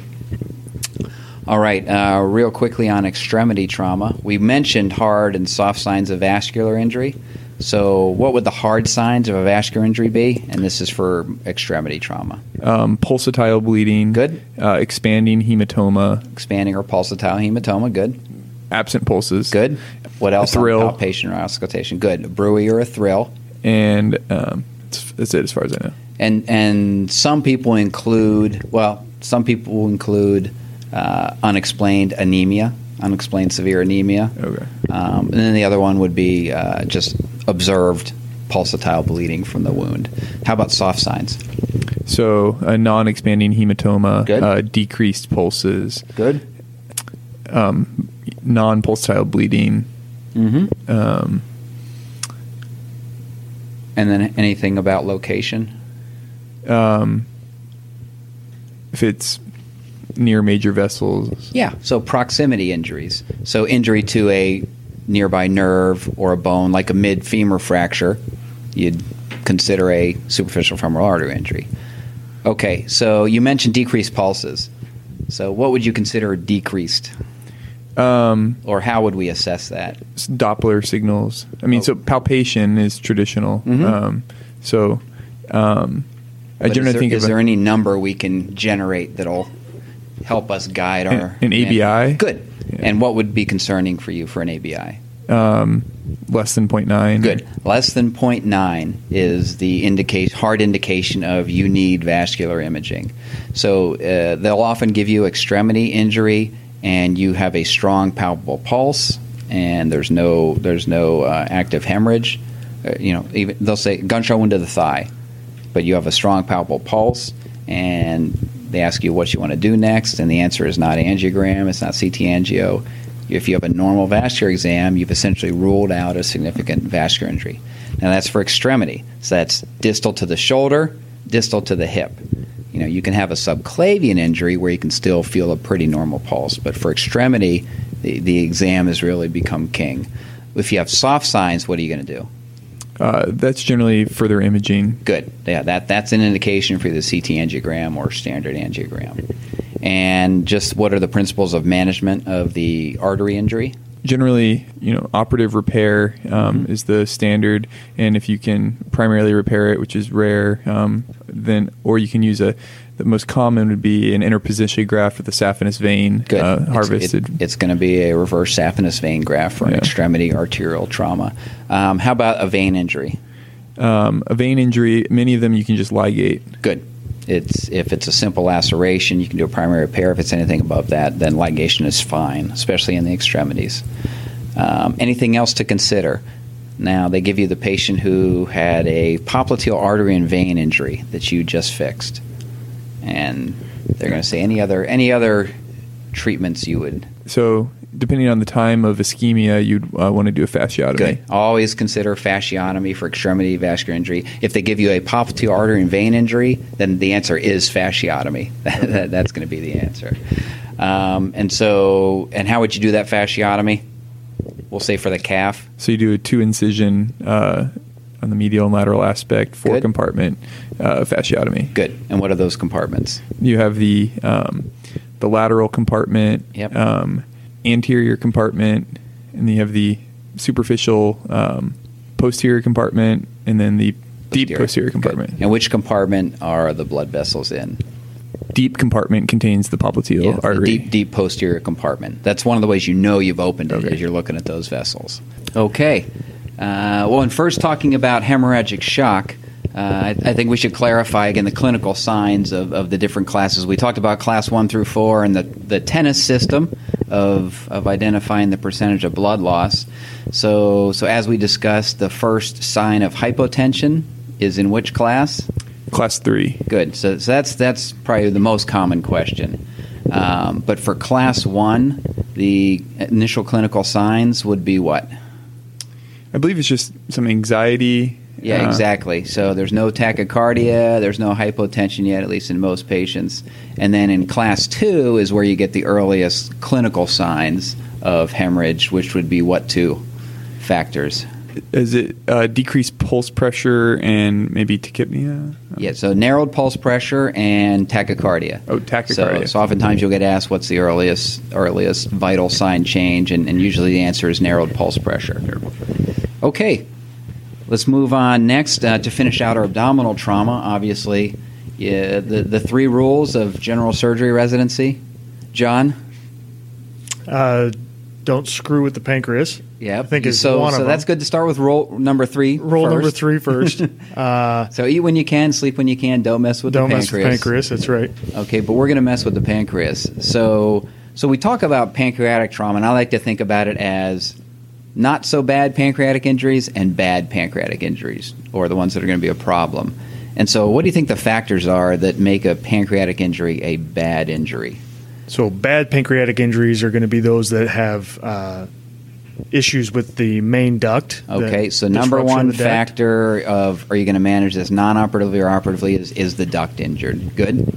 All right, uh, real quickly on extremity trauma. We mentioned hard and soft signs of vascular injury. So, what would the hard signs of a vascular injury be? And this is for extremity trauma. um, pulsatile bleeding. Good. Uh, expanding hematoma. Expanding or pulsatile hematoma. Good. Absent pulses. Good. What else? on thrill. Palpation or auscultation. Good. A bruit or a thrill. And um, that's, that's it as far as I know. and and some people include well some people include uh, unexplained anemia unexplained severe anemia Okay. um, and then the other one would be uh, just observed pulsatile bleeding from the wound how about soft signs So a non-expanding hematoma. Uh, decreased pulses, Good. non-pulsatile bleeding. Mm-hmm. Um, And then anything about location? um, if it's near major vessels, Yeah, so proximity injuries. So injury to a nearby nerve or a bone, like a mid femur fracture, you'd consider a superficial femoral artery injury. Okay, so you mentioned decreased pulses. So what would you consider decreased? um, Or how would we assess that? Doppler signals. I mean, Oh. so palpation is traditional. Mhm. Um, so um, I generally there, think is there any number we can generate that'll help us guide An- our an ABI? Good. Yeah. And what would be concerning for you for an ABI? um, less than 0.9. Good. Less than 0.9 is the indicate, hard indication of you need vascular imaging. So uh, they'll often give you extremity injury, and you have a strong palpable pulse, and there's no there's no uh, active hemorrhage. Uh, you know, even they'll say gunshot wound to the thigh, but you have a strong palpable pulse, and they ask you what you want to do next, and the answer is not angiogram, it's not CT angio. If you have a normal vascular exam, you've essentially ruled out a significant vascular injury. Now that's for extremity. So that's distal to the shoulder, distal to the hip. You know, you can have a subclavian injury where you can still feel a pretty normal pulse, but for extremity, the, the exam has really become king. If you have soft signs, what are you going to do? Uh, that's generally further imaging. Good. Yeah, that that's an indication for the CT angiogram or standard angiogram. And just what are the principles of management of the artery injury? Generally, you know, operative repair um, Mm-hmm. is the standard, and if you can primarily repair it, which is rare, um, then or you can use a. The most common would be an interposition graft with a saphenous vein Good. uh, It's- harvested. it- it's going to be a reverse saphenous vein graft for an Yeah. extremity arterial trauma. Um, how about a vein injury? um, a vein injury, many of them you can just ligate. Good. It's if it's a simple laceration, you can do a primary repair. If it's anything above that, then ligation is fine, especially in the extremities. Um, anything else to consider? Now they give you the patient who had a popliteal artery and vein injury that you just fixed, and they're going to say any other any other treatments you would So, depending on the time of ischemia, you'd uh, want to do a fasciotomy. Good. Always consider fasciotomy for extremity vascular injury. If they give you a popliteal artery and vein injury, then the answer is fasciotomy. That- That's going to be the answer. Um, and so, and how would you do that fasciotomy? We'll say for the calf. So you do a two incision uh, on the medial and lateral aspect, four Good. compartment uh, fasciotomy. Good. And what are those compartments? You have the um, the lateral compartment, Yep. um, anterior compartment, and then you have the superficial um, posterior compartment, and then the deep posterior compartment. Good. And which compartment are the blood vessels in? Deep compartment contains the popliteal Yeah, the artery. deep, deep posterior compartment. That's one of the ways you know you've opened it Okay. as you're looking at those vessels. Okay. Uh, well, in first talking about hemorrhagic shock, I, I think we should clarify again the clinical signs of, of the different classes. We talked about class one through four and the, the tennis system of, of identifying the percentage of blood loss. So, so as we discussed, the first sign of hypotension is in which class? Class three. Good. So, so that's that's probably the most common question. Um, but for class one, the initial clinical signs would be what? I believe it's just some anxiety. Yeah, uh, exactly. So there's no tachycardia, there's no hypotension yet, at least in most patients. And then in class two is where you get the earliest clinical signs of hemorrhage, which would be what two factors? Is it uh, decreased pulse pressure and maybe tachypnea? Yeah, so narrowed pulse pressure and tachycardia. Oh, tachycardia. So, so oftentimes you'll get asked what's the earliest earliest vital sign change, and, and usually the answer is narrowed pulse pressure. Okay, let's move on next uh, to finish out our abdominal trauma. Obviously, yeah, the the three rules of general surgery residency. John, Uh, don't screw with the pancreas. yeah, I think it's so. one so that's good to start with. Roll number three. Rule number three first. uh, So eat when you can, sleep when you can. Don't mess with don't the mess with pancreas. pancreas. That's right. Okay, but we're going to mess with the pancreas. So, so we talk about pancreatic trauma, and I like to think about it as not so bad pancreatic injuries and bad pancreatic injuries, or the ones that are going to be a problem. And so, what do you think the factors are that make a pancreatic injury a bad injury? So bad pancreatic injuries are going to be those that have uh, issues with the main duct. Okay, so number one duct. factor of are you going to manage this non-operatively or operatively is, is the duct injured? Good.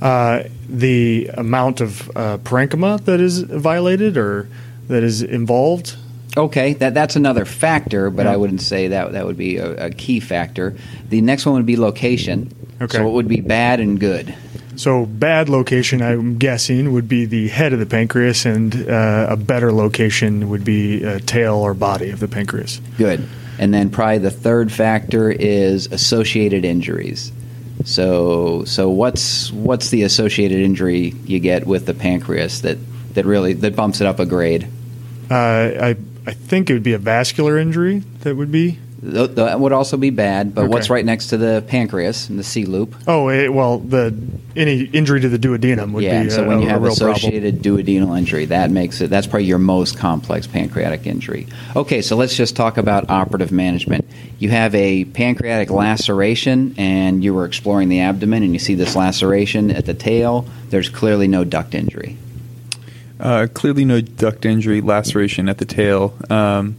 Uh, the amount of uh, parenchyma that is violated or that is involved. Okay, that that's another factor, but Yeah. I wouldn't say that that would be a, a key factor. The next one would be location. Okay. So it would be bad and good. So bad location, I'm guessing, would be the head of the pancreas, and uh, a better location would be uh, tail or body of the pancreas. Good. And then probably the third factor is associated injuries. So so what's what's the associated injury you get with the pancreas that, that really that bumps it up a grade? Uh, I I think it would be a vascular injury that would be. Th- That would also be bad, but Okay. what's right next to the pancreas and the C loop? Oh, eh, well, the any injury to the duodenum would yeah, be so a, when you a have real problem. associated duodenal injury, that makes it that's probably your most complex pancreatic injury. Okay, so let's just talk about operative management. You have a pancreatic laceration, and you were exploring the abdomen, and you see this laceration at the tail. There's clearly no duct injury. Uh, clearly, no duct injury, laceration at the tail. Um,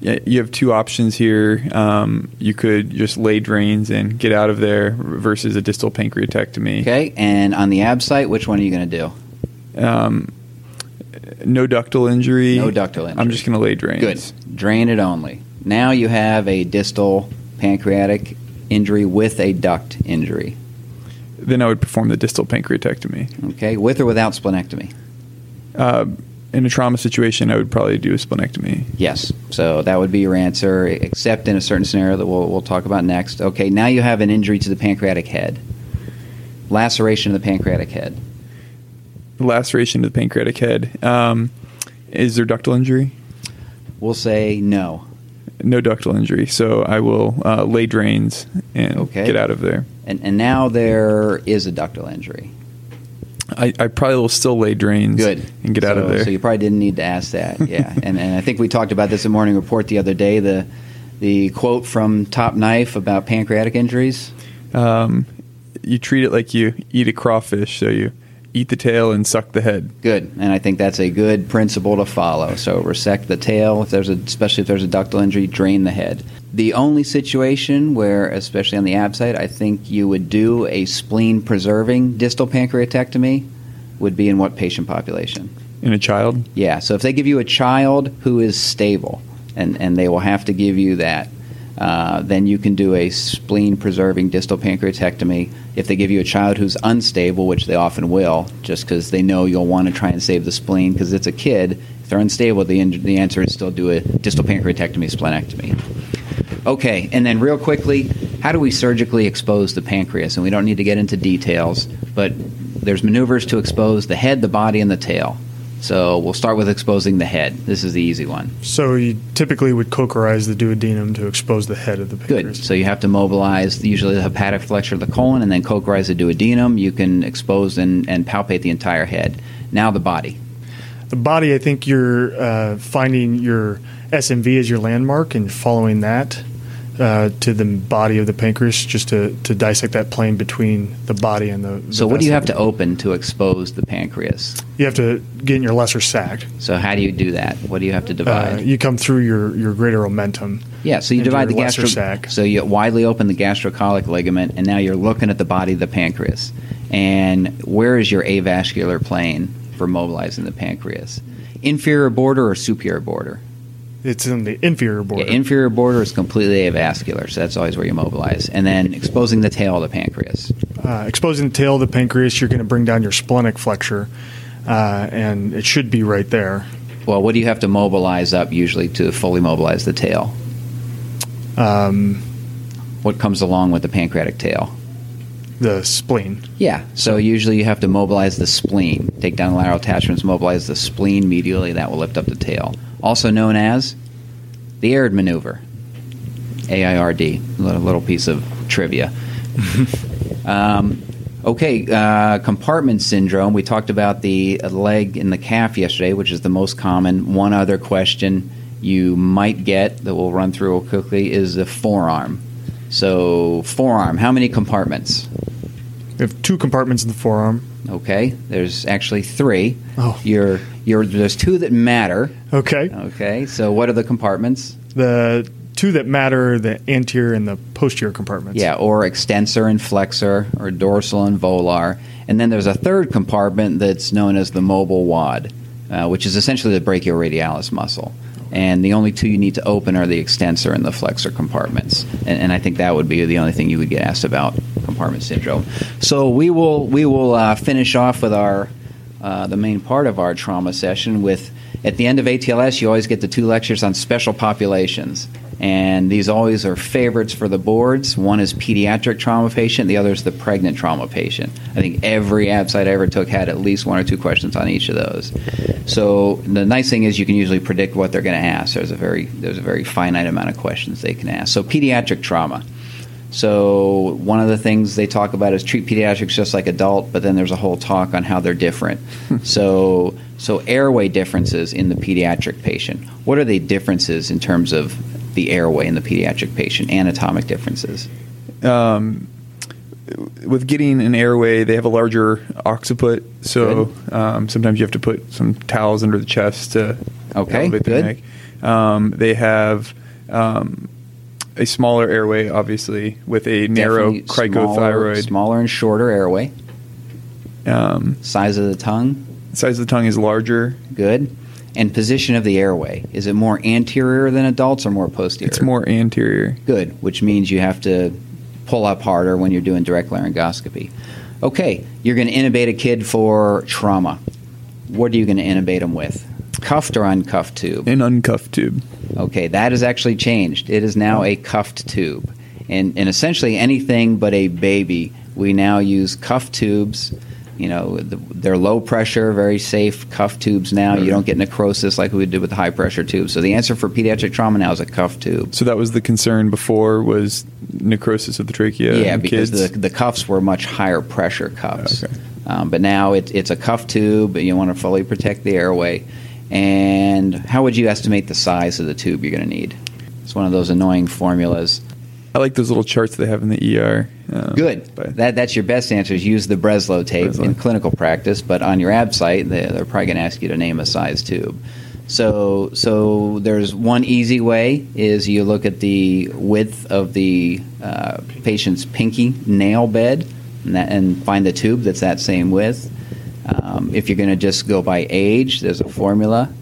you have two options here. Um, you could just lay drains and get out of there versus a distal pancreatectomy. Okay, and on the ABSITE, which one are you going to do? Um, no ductal injury. No ductal injury. I'm just going to lay drains. Good. Drain it only. Now you have a distal pancreatic injury with a duct injury. Then I would perform the distal pancreatectomy. Okay, with or without splenectomy? Uh, in a trauma situation, I would probably do a splenectomy. Yes. So that would be your answer, except in a certain scenario that we'll, we'll talk about next. Okay, now you have an injury to the pancreatic head. Laceration of the pancreatic head. Laceration of the pancreatic head. Um, is there ductal injury? We'll say no. No ductal injury. So I will uh, lay drains and Okay. get out of there. And, and now there is a ductal injury. I, I probably will still lay drains Good. and get out of there. So you probably didn't need to ask that. Yeah. and, and I think we talked about this in Morning Report the other day. The, the quote from Top Knife about pancreatic injuries. um, you treat it like you eat a crawfish. So you eat the tail and suck the head. Good, and I think that's a good principle to follow. So resect the tail if there's a, especially if there's a ductal injury, drain the head. The only situation where, especially on the ABSITE, I think you would do a spleen preserving distal pancreatectomy would be in what patient population? In a child, Yeah, so if they give you a child who is stable, and, and they will have to give you that, uh, then you can do a spleen preserving distal pancreatectomy. If they give you a child who's unstable, which they often will, just because they know you'll want to try and save the spleen because it's a kid, if they're unstable, the, in- the answer is still do a distal pancreatectomy, splenectomy. Okay, and then real quickly, how do we surgically expose the pancreas? And we don't need to get into details, but there's maneuvers to expose the head, the body, and the tail. So we'll start with exposing the head. This is the easy one. So you typically would Kocherize the duodenum to expose the head of the pancreas. Good. So you have to mobilize usually the hepatic flexure of the colon and then Kocherize the duodenum. You can expose and, and palpate the entire head. Now the body. The body, I think you're uh, finding your SMV as your landmark and following that uh, to the body of the pancreas just to, to dissect that plane between the body and the. the So what do you have to open to expose the pancreas? You have to get in your lesser sac. So how do you do that? What do you have to Uh, divide? you come through your, your greater omentum. Yeah, so you divide the gastro. sac. So you widely open the gastrocolic ligament, and now you're looking at the body of the pancreas. And where is your avascular plane for mobilizing the pancreas? Inferior border or superior border? It's in the inferior border. Yeah, inferior border is completely avascular, so that's always where you mobilize. And then exposing the tail of the pancreas. uh, exposing the tail of the pancreas, you're going to bring down your splenic flexure, uh, and it should be right there. Well, what do you have to mobilize up usually to fully mobilize the tail? Um, What comes along with the pancreatic tail? the spleen. Yeah, so usually you have to mobilize the spleen. Take down the lateral attachments, mobilize the spleen medially, that will lift up the tail. Also known as the AIRD maneuver. AIRD, a little, piece of trivia. um, okay, uh, compartment syndrome. We talked about the leg and the calf yesterday, which is the most common. One other question you might get that we'll run through real quickly is the forearm. So forearm, how many compartments? We have two compartments in the forearm. Okay, there's actually three. Oh. You're, you're, there's two that matter. Okay. Okay, so what are the compartments? The two that matter are the anterior and the posterior compartments. Yeah, or extensor and flexor, or dorsal and volar. And then there's a third compartment that's known as the mobile wad, uh, which is essentially the brachioradialis muscle. And the only two you need to open are the extensor and the flexor compartments. And, and I think that would be the only thing you would get asked about compartment syndrome. So we will we will uh, finish off with our uh, the main part of our trauma session with at the end of ATLS you always get the two lectures on special populations. And these always are favorites for the boards. One is pediatric trauma patient, the other is the pregnant trauma patient. I think every ABSITE I ever took had at least one or two questions on each of those. So the nice thing is you can usually predict what they're going to ask. There's a very there's a very finite amount of questions they can ask. So pediatric trauma. So one of the things they talk about is treat pediatrics just like adult, but then there's a whole talk on how they're different. so so airway differences in the pediatric patient. What are the differences in terms of the airway in the pediatric patient? Anatomic differences. Um, with getting an airway, they have a larger occiput, so um, sometimes you have to put some towels under the chest to Okay, elevate the neck. Um, they have um, a smaller airway, obviously, with a narrow Definitely cricothyroid. Smaller, smaller and shorter airway. Um, Size of the tongue. size of the tongue is larger. Good. And position of the airway. Is it more anterior than adults or more posterior? It's more anterior. Good, which means you have to pull up harder when you're doing direct laryngoscopy. Okay, you're going to intubate a kid for trauma. What are you going to intubate them with? Cuffed or uncuffed tube? An uncuffed tube. Okay, that has actually changed. It is now a cuffed tube. And, and essentially anything but a baby, we now use cuffed tubes. You know, the, they're low pressure, very safe cuff tubes now. You don't get necrosis like we did with the high pressure tubes. So the answer for pediatric trauma now is a cuff tube. So that was the concern before was necrosis of the trachea. Yeah, in because kids. the, the cuffs were much higher pressure cuffs. Okay. Um, but now it, it's a cuff tube, and you want to fully protect the airway. And how would you estimate the size of the tube you're going to need? It's one of those annoying formulas. I like those little charts they have in the ER. Good. That, that's your best answer is use the Broselow tape Broselow. in clinical practice, but on your ABSITE, they, they're probably going to ask you to name a size tube. So, so there's one easy way is you look at the width of the uh, patient's pinky nail bed and, that, and find the tube that's that same width. Um, if you're going to just go by age, there's a formula.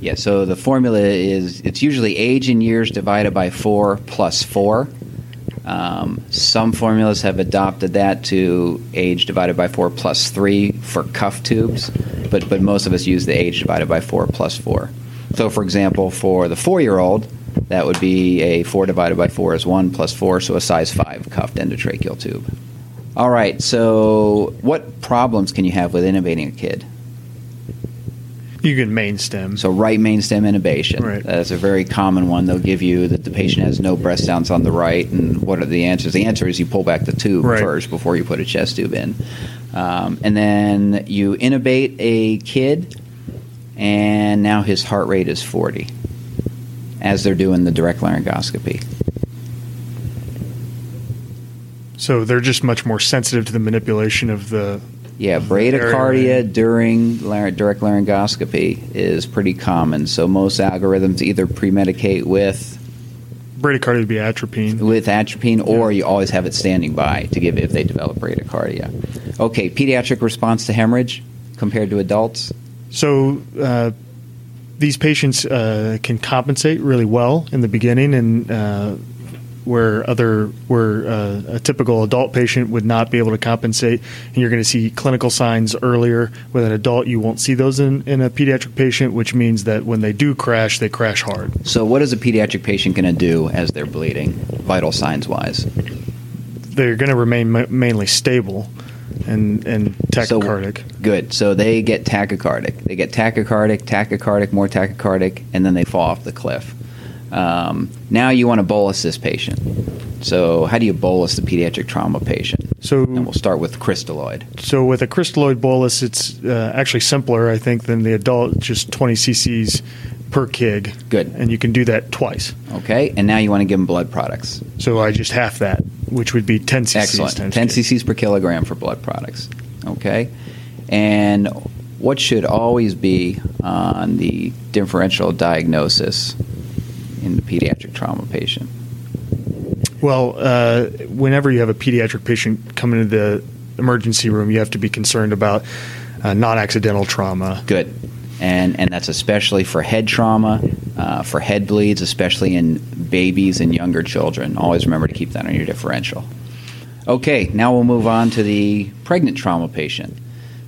Yeah, so the formula is it's usually age in years divided by four plus four. Um, some formulas have adopted that to age divided by 4 plus 3 for cuff tubes, but, but most of us use the age divided by 4 plus 4. So, for example, for the four year old, that would be a 4 divided by 4 is 1 plus 4, so a size 5 cuffed endotracheal tube. All right, so what problems can you have with intubating a kid? You can main stem. So right main stem intubation. Right. That's a very common one. They'll give you that the patient has no breast sounds on the right, and what are the answers? The answer is you pull back the tube Right. first before you put a chest tube in, um, and then you intubate a kid, and now his heart rate is 40 as they're doing the direct laryngoscopy. So they're just much more sensitive to the manipulation of the. Yeah, of the bradycardia during lar- direct laryngoscopy is pretty common. So most algorithms either pre-medicate with Bradycardia would be atropine. with atropine, or you always have it standing by to give if they develop bradycardia. Okay, pediatric response to hemorrhage compared to adults. So uh, these patients uh, can compensate really well in the beginning, and uh, where other where uh, a typical adult patient would not be able to compensate, and you're going to see clinical signs earlier. With an adult, you won't see those in, in a pediatric patient, which means that when they do crash, they crash hard. So, what is a pediatric patient going to do as they're bleeding, vital signs wise? They're going to remain ma- mainly stable and and tachycardic. Good. So they get tachycardic. They get tachycardic, tachycardic, more tachycardic, and then they fall off the cliff. Um, now you want to bolus this patient. So how do you bolus the pediatric trauma patient? so And we'll start with crystalloid. So with a crystalloid bolus, it's uh, actually simpler, I think, than the adult. Just 20 cc's per kig. Good. And you can do that twice. Okay, and now you want to give them blood products. So I just half that, which would be 10 cc's Excellent. times 10 kg. cc's per kilogram for blood products. Okay, and what should always be on the differential diagnosis in the pediatric trauma patient? Well, uh, whenever you have a pediatric patient come into the emergency room, you have to be concerned about uh, non-accidental trauma. Good. And, and that's especially for head trauma, uh, for head bleeds, especially in babies and younger children. Always remember to keep that on your differential. Okay, now we'll move on to the pregnant trauma patient.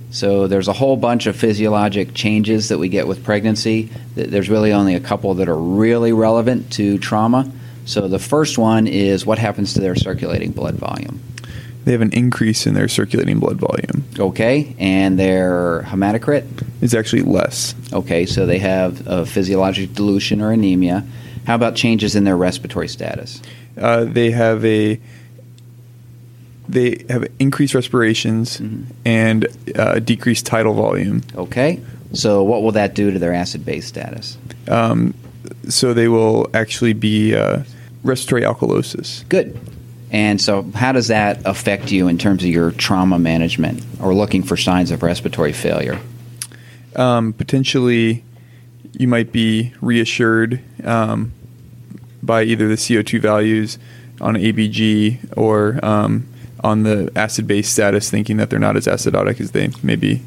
So there's a whole bunch of physiologic changes that we get with pregnancy. There's really only a couple that are really relevant to trauma. So the first one is what happens to their circulating blood volume. They have an increase in their circulating blood volume. Okay, and their hematocrit. is actually less. Okay, so they have a physiologic dilution or anemia. How about changes in their respiratory status? Uh, they have a they have increased respirations and uh, decreased tidal volume. Okay, so what will that do to their acid base status? Um, so they will actually be uh, respiratory alkalosis. Good. And so, how does that affect you in terms of your trauma management or looking for signs of respiratory failure? Um, potentially, you might be reassured um, by either the CO2 values on ABG or um, on the acid base status, thinking that they're not as acidotic as they may be.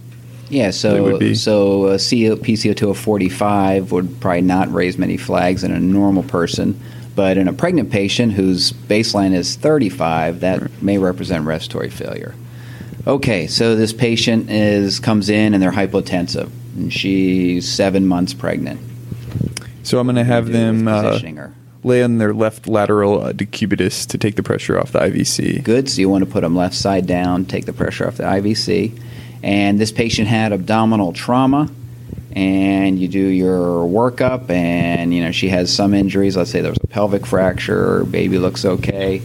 Yeah, so so a CO, PCO2 of 45 would probably not raise many flags in a normal person, but in a pregnant patient whose baseline is 35, that may represent respiratory failure. Okay, so this patient is comes in and they're hypotensive, and she's seven months pregnant. So I'm going to have them uh, positioning her? Lay on their left lateral uh, decubitus to take the pressure off the IVC. Good. So you want to put them left side down, take the pressure off the IVC. And this patient had abdominal trauma, and you do your workup, and you know she has some injuries. Let's say there was a pelvic fracture, baby looks okay,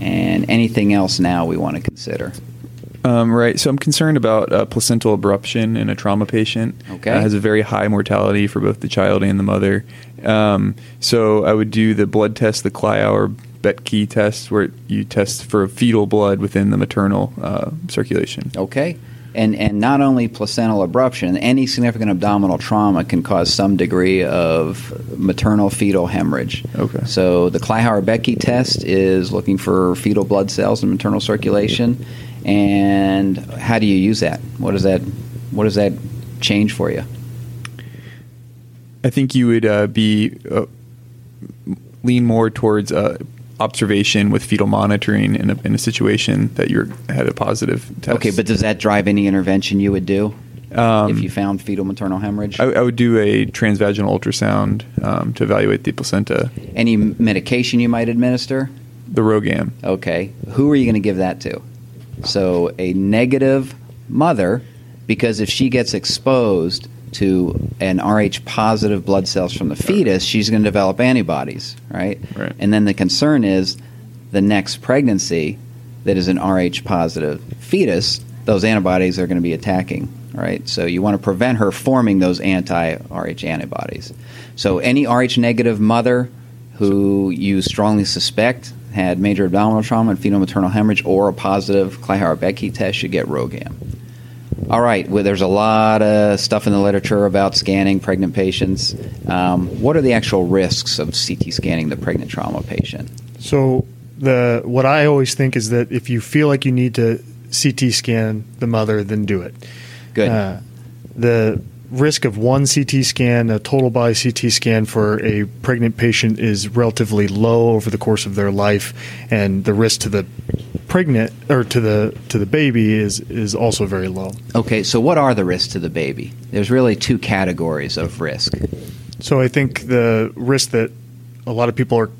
and anything else now we want to consider. Um, right. So I'm concerned about uh, placental abruption in a trauma patient. Okay. Uh, has a very high mortality for both the child and the mother. Um, so I would do the blood test, the Kleihauer Betke test, where you test for fetal blood within the maternal uh, circulation. Okay. And, and not only placental abruption, any significant abdominal trauma can cause some degree of maternal fetal hemorrhage. Okay. So the Kleihauer-Betke test is looking for fetal blood cells in maternal circulation. And how do you use that? What does that what does that change for you? I think you would uh, be uh, lean more towards uh, observation with fetal monitoring in a, in a situation that you had a positive test. Okay, but does that drive any intervention you would do Um, if you found fetal maternal hemorrhage? I, I would do a transvaginal ultrasound um, to evaluate the placenta, any medication you might administer? the RhoGAM. Okay. Who are you going to give that to? So, a negative mother, because if she gets exposed to an Rh positive blood cells from the fetus, she's going to develop antibodies, right? Right. And then the concern is the next pregnancy that is an Rh positive fetus, those antibodies are going to be attacking, right? So, you want to prevent her forming those anti Rh antibodies. So, any Rh negative mother who you strongly suspect had major abdominal trauma and fetal maternal hemorrhage or a positive Kleihauer-Betke test should get RhoGAM. All right, well, there's a lot of stuff in the literature about scanning pregnant patients. Um, what are the actual risks of CT scanning the pregnant trauma patient? So the what I always think is that if you feel like you need to CT scan the mother, then do it. Good. Uh, the risk of one CT scan, a total body CT scan for a pregnant patient is relatively low over the course of their life, and the risk to the pregnant or to the to the baby is is also very low. okay, so what are the risks to the baby? There's really two categories of risk. So I think the risk that a lot of people are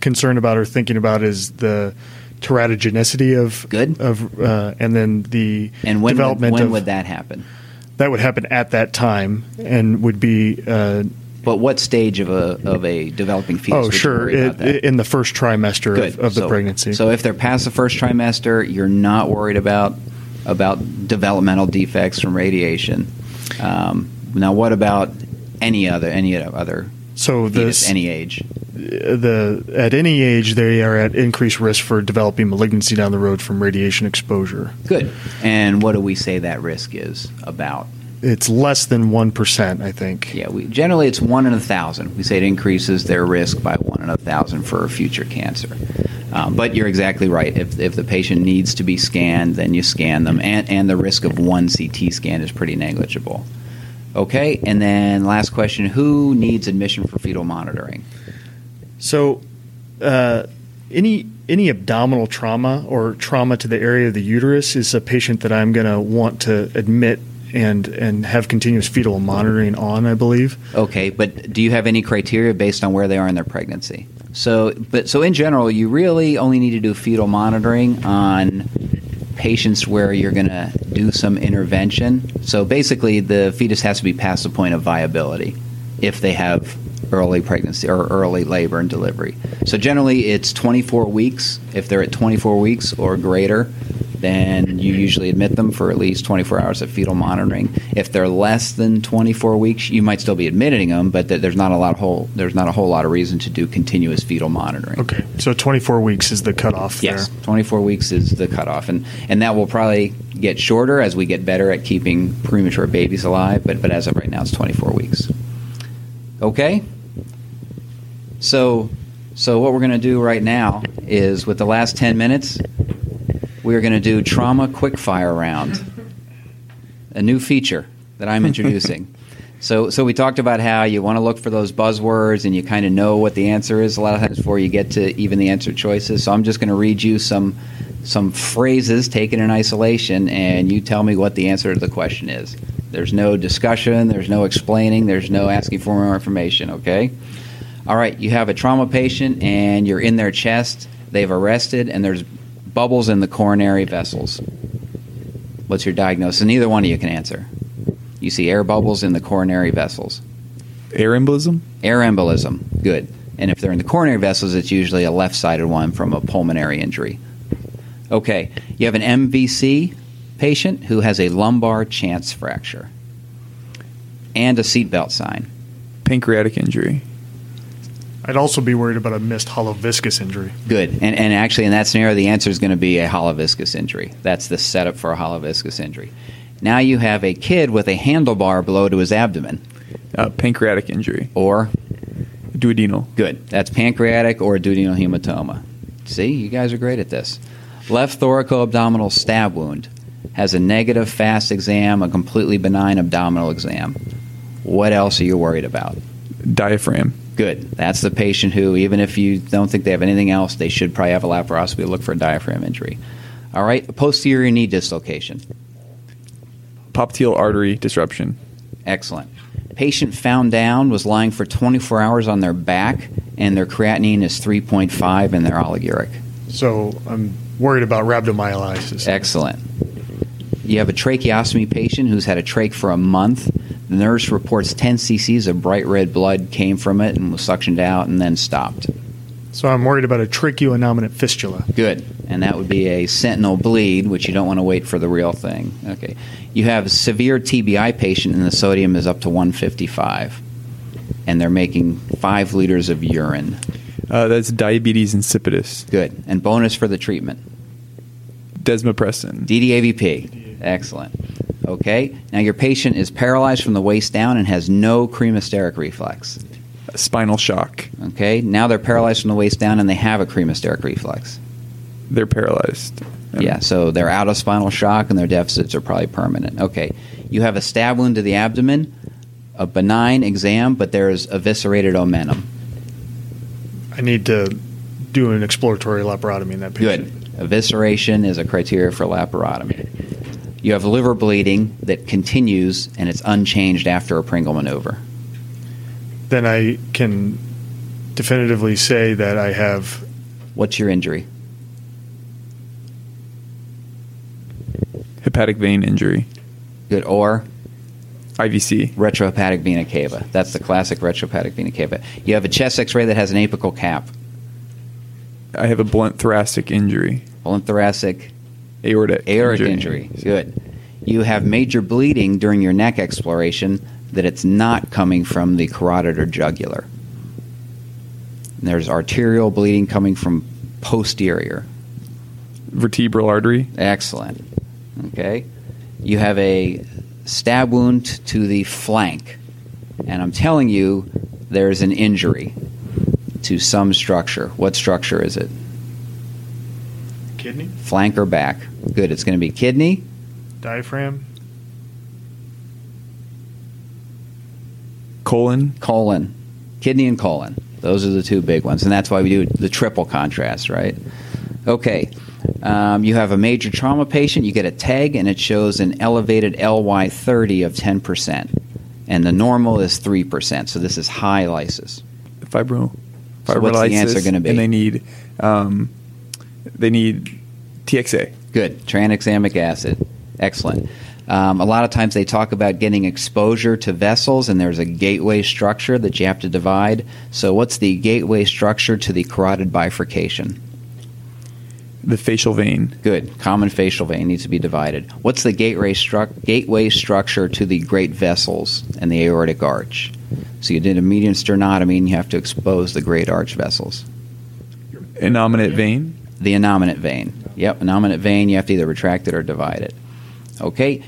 concerned about or thinking about is the teratogenicity of Good. of uh, and then the And when, would, development when of would that happen? That would happen at that time and would be uh, But what stage of a, of a developing fetus oh sure it, in the first trimester Good. of, of the pregnancy. So if they're past the first trimester, you're not worried about about developmental defects from radiation. Um, now, what about any other any other So this any age. the at any age they are at increased risk for developing malignancy down the road from radiation exposure. Good. And what do we say that risk is about? It's less than one percent, I think. Yeah, we, generally it's one in a thousand. We say it increases their risk by one in a thousand for a future cancer. Um, but you're exactly right. If, if the patient needs to be scanned, then you scan them, and, and the risk of one CT scan is pretty negligible. Okay, and then last question Who needs admission for fetal monitoring? So, uh, any any abdominal trauma or trauma to the area of the uterus is a patient that I'm going to want to admit and and have continuous fetal monitoring on. I believe. Okay, but do you have any criteria based on where they are in their pregnancy? So, but so in general, you really only need to do fetal monitoring on patients where you're going to do some intervention. So basically, the fetus has to be past the point of viability if they have early pregnancy or early labor and delivery. So generally, it's 24 weeks. If they're at 24 weeks or greater, then you usually admit them for at least 24 hours of fetal monitoring. If they're less than 24 weeks, you might still be admitting them, but th- there's not a lot of whole there's not a whole lot of reason to do continuous fetal monitoring. Okay, so 24 weeks is the cutoff Yes, there. 24 weeks is the cutoff, and and that will probably get shorter as we get better at keeping premature babies alive. But but as of right now, it's 24 weeks. Okay. So so what we're going to do right now is with the last 10 minutes, we're going to do trauma quickfire round, a new feature that I'm introducing. So, so we talked about how you want to look for those buzzwords and you kind of know what the answer is a lot of times before you get to even the answer choices. So I'm just going to read you some some phrases taken in isolation, and you tell me what the answer to the question is. There's no discussion, there's no explaining, there's no asking for more information. Okay. All right, you have a trauma patient and you're in their chest. They've arrested, and there's bubbles in the coronary vessels. What's your diagnosis? And neither one of you can answer. You see air bubbles in the coronary vessels. Air embolism? Air embolism. Good. And if they're in the coronary vessels, it's usually a left sided one from a pulmonary injury. Okay, you have an MVC patient who has a lumbar chance fracture and a seatbelt sign. Pancreatic injury. I'd also be worried about a missed hollow viscus injury. Good. And, and actually, in that scenario, the answer is going to be a hollow viscus injury. That's the setup for a hollow viscus injury. Now you have a kid with a handlebar blow to his abdomen. Uh, pancreatic injury. Or, Duodenal. good. That's pancreatic or duodenal hematoma. See, you guys are great at this. Left thoracoabdominal stab wound has a negative fast exam, a completely benign abdominal exam. What else are you worried about? Diaphragm. Good. That's the patient who, even if you don't think they have anything else, they should probably have a laparoscopy to look for a diaphragm injury. All right, posterior knee dislocation. Popliteal artery disruption. Excellent. Patient found down was lying for 24 hours on their back, and their creatinine is 3.5 and they're oliguric. So I'm worried about rhabdomyolysis. Excellent. You have a tracheostomy patient who's had a trach for a month. The nurse reports 10 cc's of bright red blood came from it and was suctioned out and then stopped. So I'm worried about a tracheoinnominate fistula. Good. And that would be a sentinel bleed, which you don't want to wait for the real thing. Okay. You have a severe TBI patient, and the sodium is up to 155. And they're making five liters of urine. Uh, that's diabetes insipidus. Good. And bonus for the treatment Desmopressin. DDAVP. Excellent. Okay. Now your patient is paralyzed from the waist down and has no cremasteric reflex. Spinal shock. Okay. Now they're paralyzed from the waist down and they have a cremasteric reflex. They're paralyzed. And Yeah, so they're out of spinal shock and their deficits are probably permanent. Okay. You have a stab wound to the abdomen, a benign exam, but there's eviscerated omentum. I need to do an exploratory laparotomy in that patient. Good. Evisceration is a criteria for laparotomy. You have liver bleeding that continues and it's unchanged after a Pringle maneuver. Then I can definitively say that I have What's your injury? Hepatic vein injury. Good. Or IVC. retrohepatic vena cava. That's the classic retrohepatic vena cava. You have a chest x ray that has an apical cap. I have a blunt thoracic injury. Blunt thoracic Aortic. aortic injury. Good. You have major bleeding during your neck exploration that it's not coming from the carotid or jugular. And there's arterial bleeding coming from posterior. Vertebral artery. Excellent. Okay. You have a stab wound to the flank, and I'm telling you, there's an injury to some structure. What structure is it? Kidney, Flank or back? Good. It's going to be kidney, diaphragm, Colon. colon, kidney and colon. Those are the two big ones, and that's why we do the triple contrast, right? Okay. Um, you have a major trauma patient. You get a TEG, and it shows an elevated LY30 of 10%, and the normal is 3%. So this is high lysis. Fibro. So what's the answer gonna be? And they need, um, they need TXA. Good. Tranexamic acid. Excellent. Um, a lot of times they talk about getting exposure to vessels, and there's a gateway structure that you have to divide. So, what's the gateway structure to the carotid bifurcation? The facial vein. Good. Common facial vein needs to be divided. What's the gateway, stru- gateway structure to the great vessels and the aortic arch? So, you did a median sternotomy, and you have to expose the great arch vessels. Innominate vein. The innominate vein. Yep, innominate vein, you have to either retract it or divide it. Okay,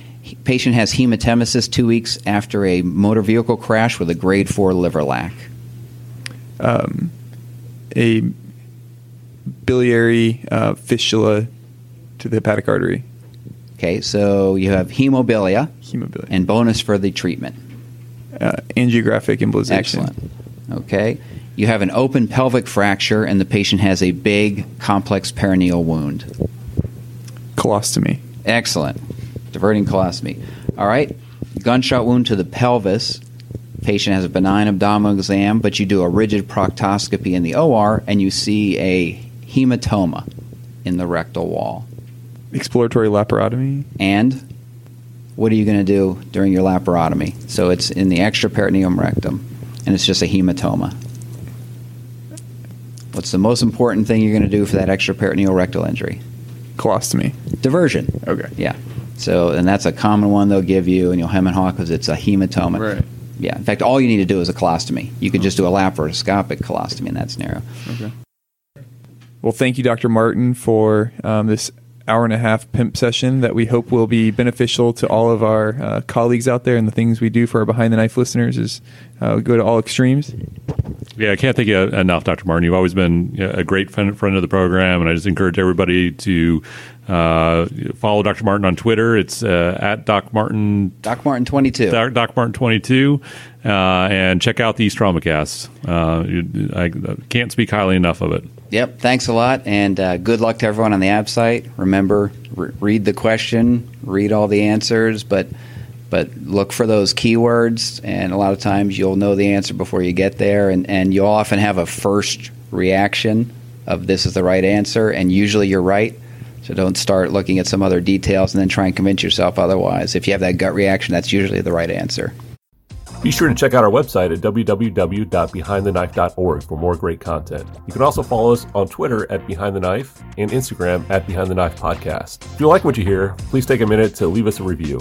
patient has hematemesis two weeks after a motor vehicle crash with a grade 4 liver lac. Um, a biliary uh, fistula to the hepatic artery. Okay, so you have hemophilia Hemobilia. and bonus for the treatment. uh, angiographic embolization. Excellent. Okay, you have an open pelvic fracture and the patient has a big complex perineal wound. Colostomy. Excellent. Diverting colostomy. All right. Gunshot wound to the pelvis. Patient has a benign abdominal exam, but you do a rigid proctoscopy in the OR and you see a hematoma in the rectal wall. Exploratory laparotomy. And what are you going to do during your laparotomy? So it's in the extraperitoneum rectum and it's just a hematoma. What's the most important thing you're going to do for that extra extraperitoneal rectal injury? Colostomy. Diversion. Okay. Yeah. So, and that's a common one they'll give you, and you'll hem and haw because it's a hematoma. Right. Yeah. In fact, all you need to do is a colostomy. You could just do a laparoscopic colostomy in that scenario. Okay. Well, thank you, Dr. Martin, for um, this hour and a half pimp session that we hope will be beneficial to all of our uh, colleagues out there. And the things we do for our behind the knife listeners is uh, go to all extremes. Yeah, I can't thank you enough, Dr. Martin. You've always been a great friend, friend of the program, and I just encourage everybody to uh, follow Dr. Martin on Twitter. It's uh, at Doc Martin Doc Martin 22. Doc, Doc Martin 22, uh, and check out the Traumacast. Uh, I, I can't speak highly enough of it. Yep. Thanks a lot, and uh, good luck to everyone on the ABSITE. Remember, re- read the question, read all the answers, but but look for those keywords. And a lot of times, you'll know the answer before you get there, and and you'll often have a first reaction of this is the right answer, and usually you're right. So don't start looking at some other details and then try and convince yourself otherwise. If you have that gut reaction, that's usually the right answer. Be sure to check out our website at www.behindtheknife.org for more great content. You can also follow us on Twitter at Behind the Knife and Instagram at Behind the Knife Podcast. If you like what you hear, please take a minute to leave us a review.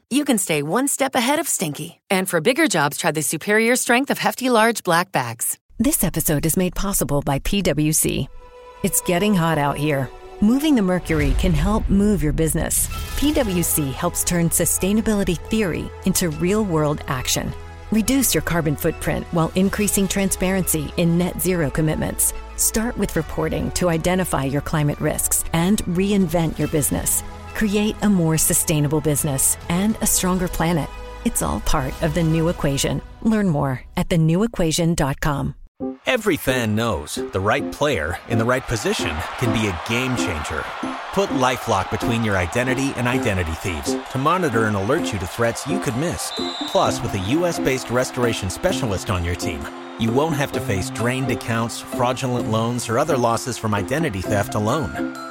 you can stay one step ahead of stinky. And for bigger jobs, try the superior strength of Hefty Large Black Bags. This episode is made possible by PwC. It's getting hot out here. Moving the mercury can help move your business. PwC helps turn sustainability theory into real world action. Reduce your carbon footprint while increasing transparency in net zero commitments. Start with reporting to identify your climate risks and reinvent your business. Create a more sustainable business and a stronger planet. It's all part of the new equation. Learn more at thenewequation.com. Every fan knows the right player in the right position can be a game changer. Put LifeLock between your identity and identity thieves to monitor and alert you to threats you could miss. Plus, with a US-based restoration specialist on your team, you won't have to face drained accounts, fraudulent loans, or other losses from identity theft alone.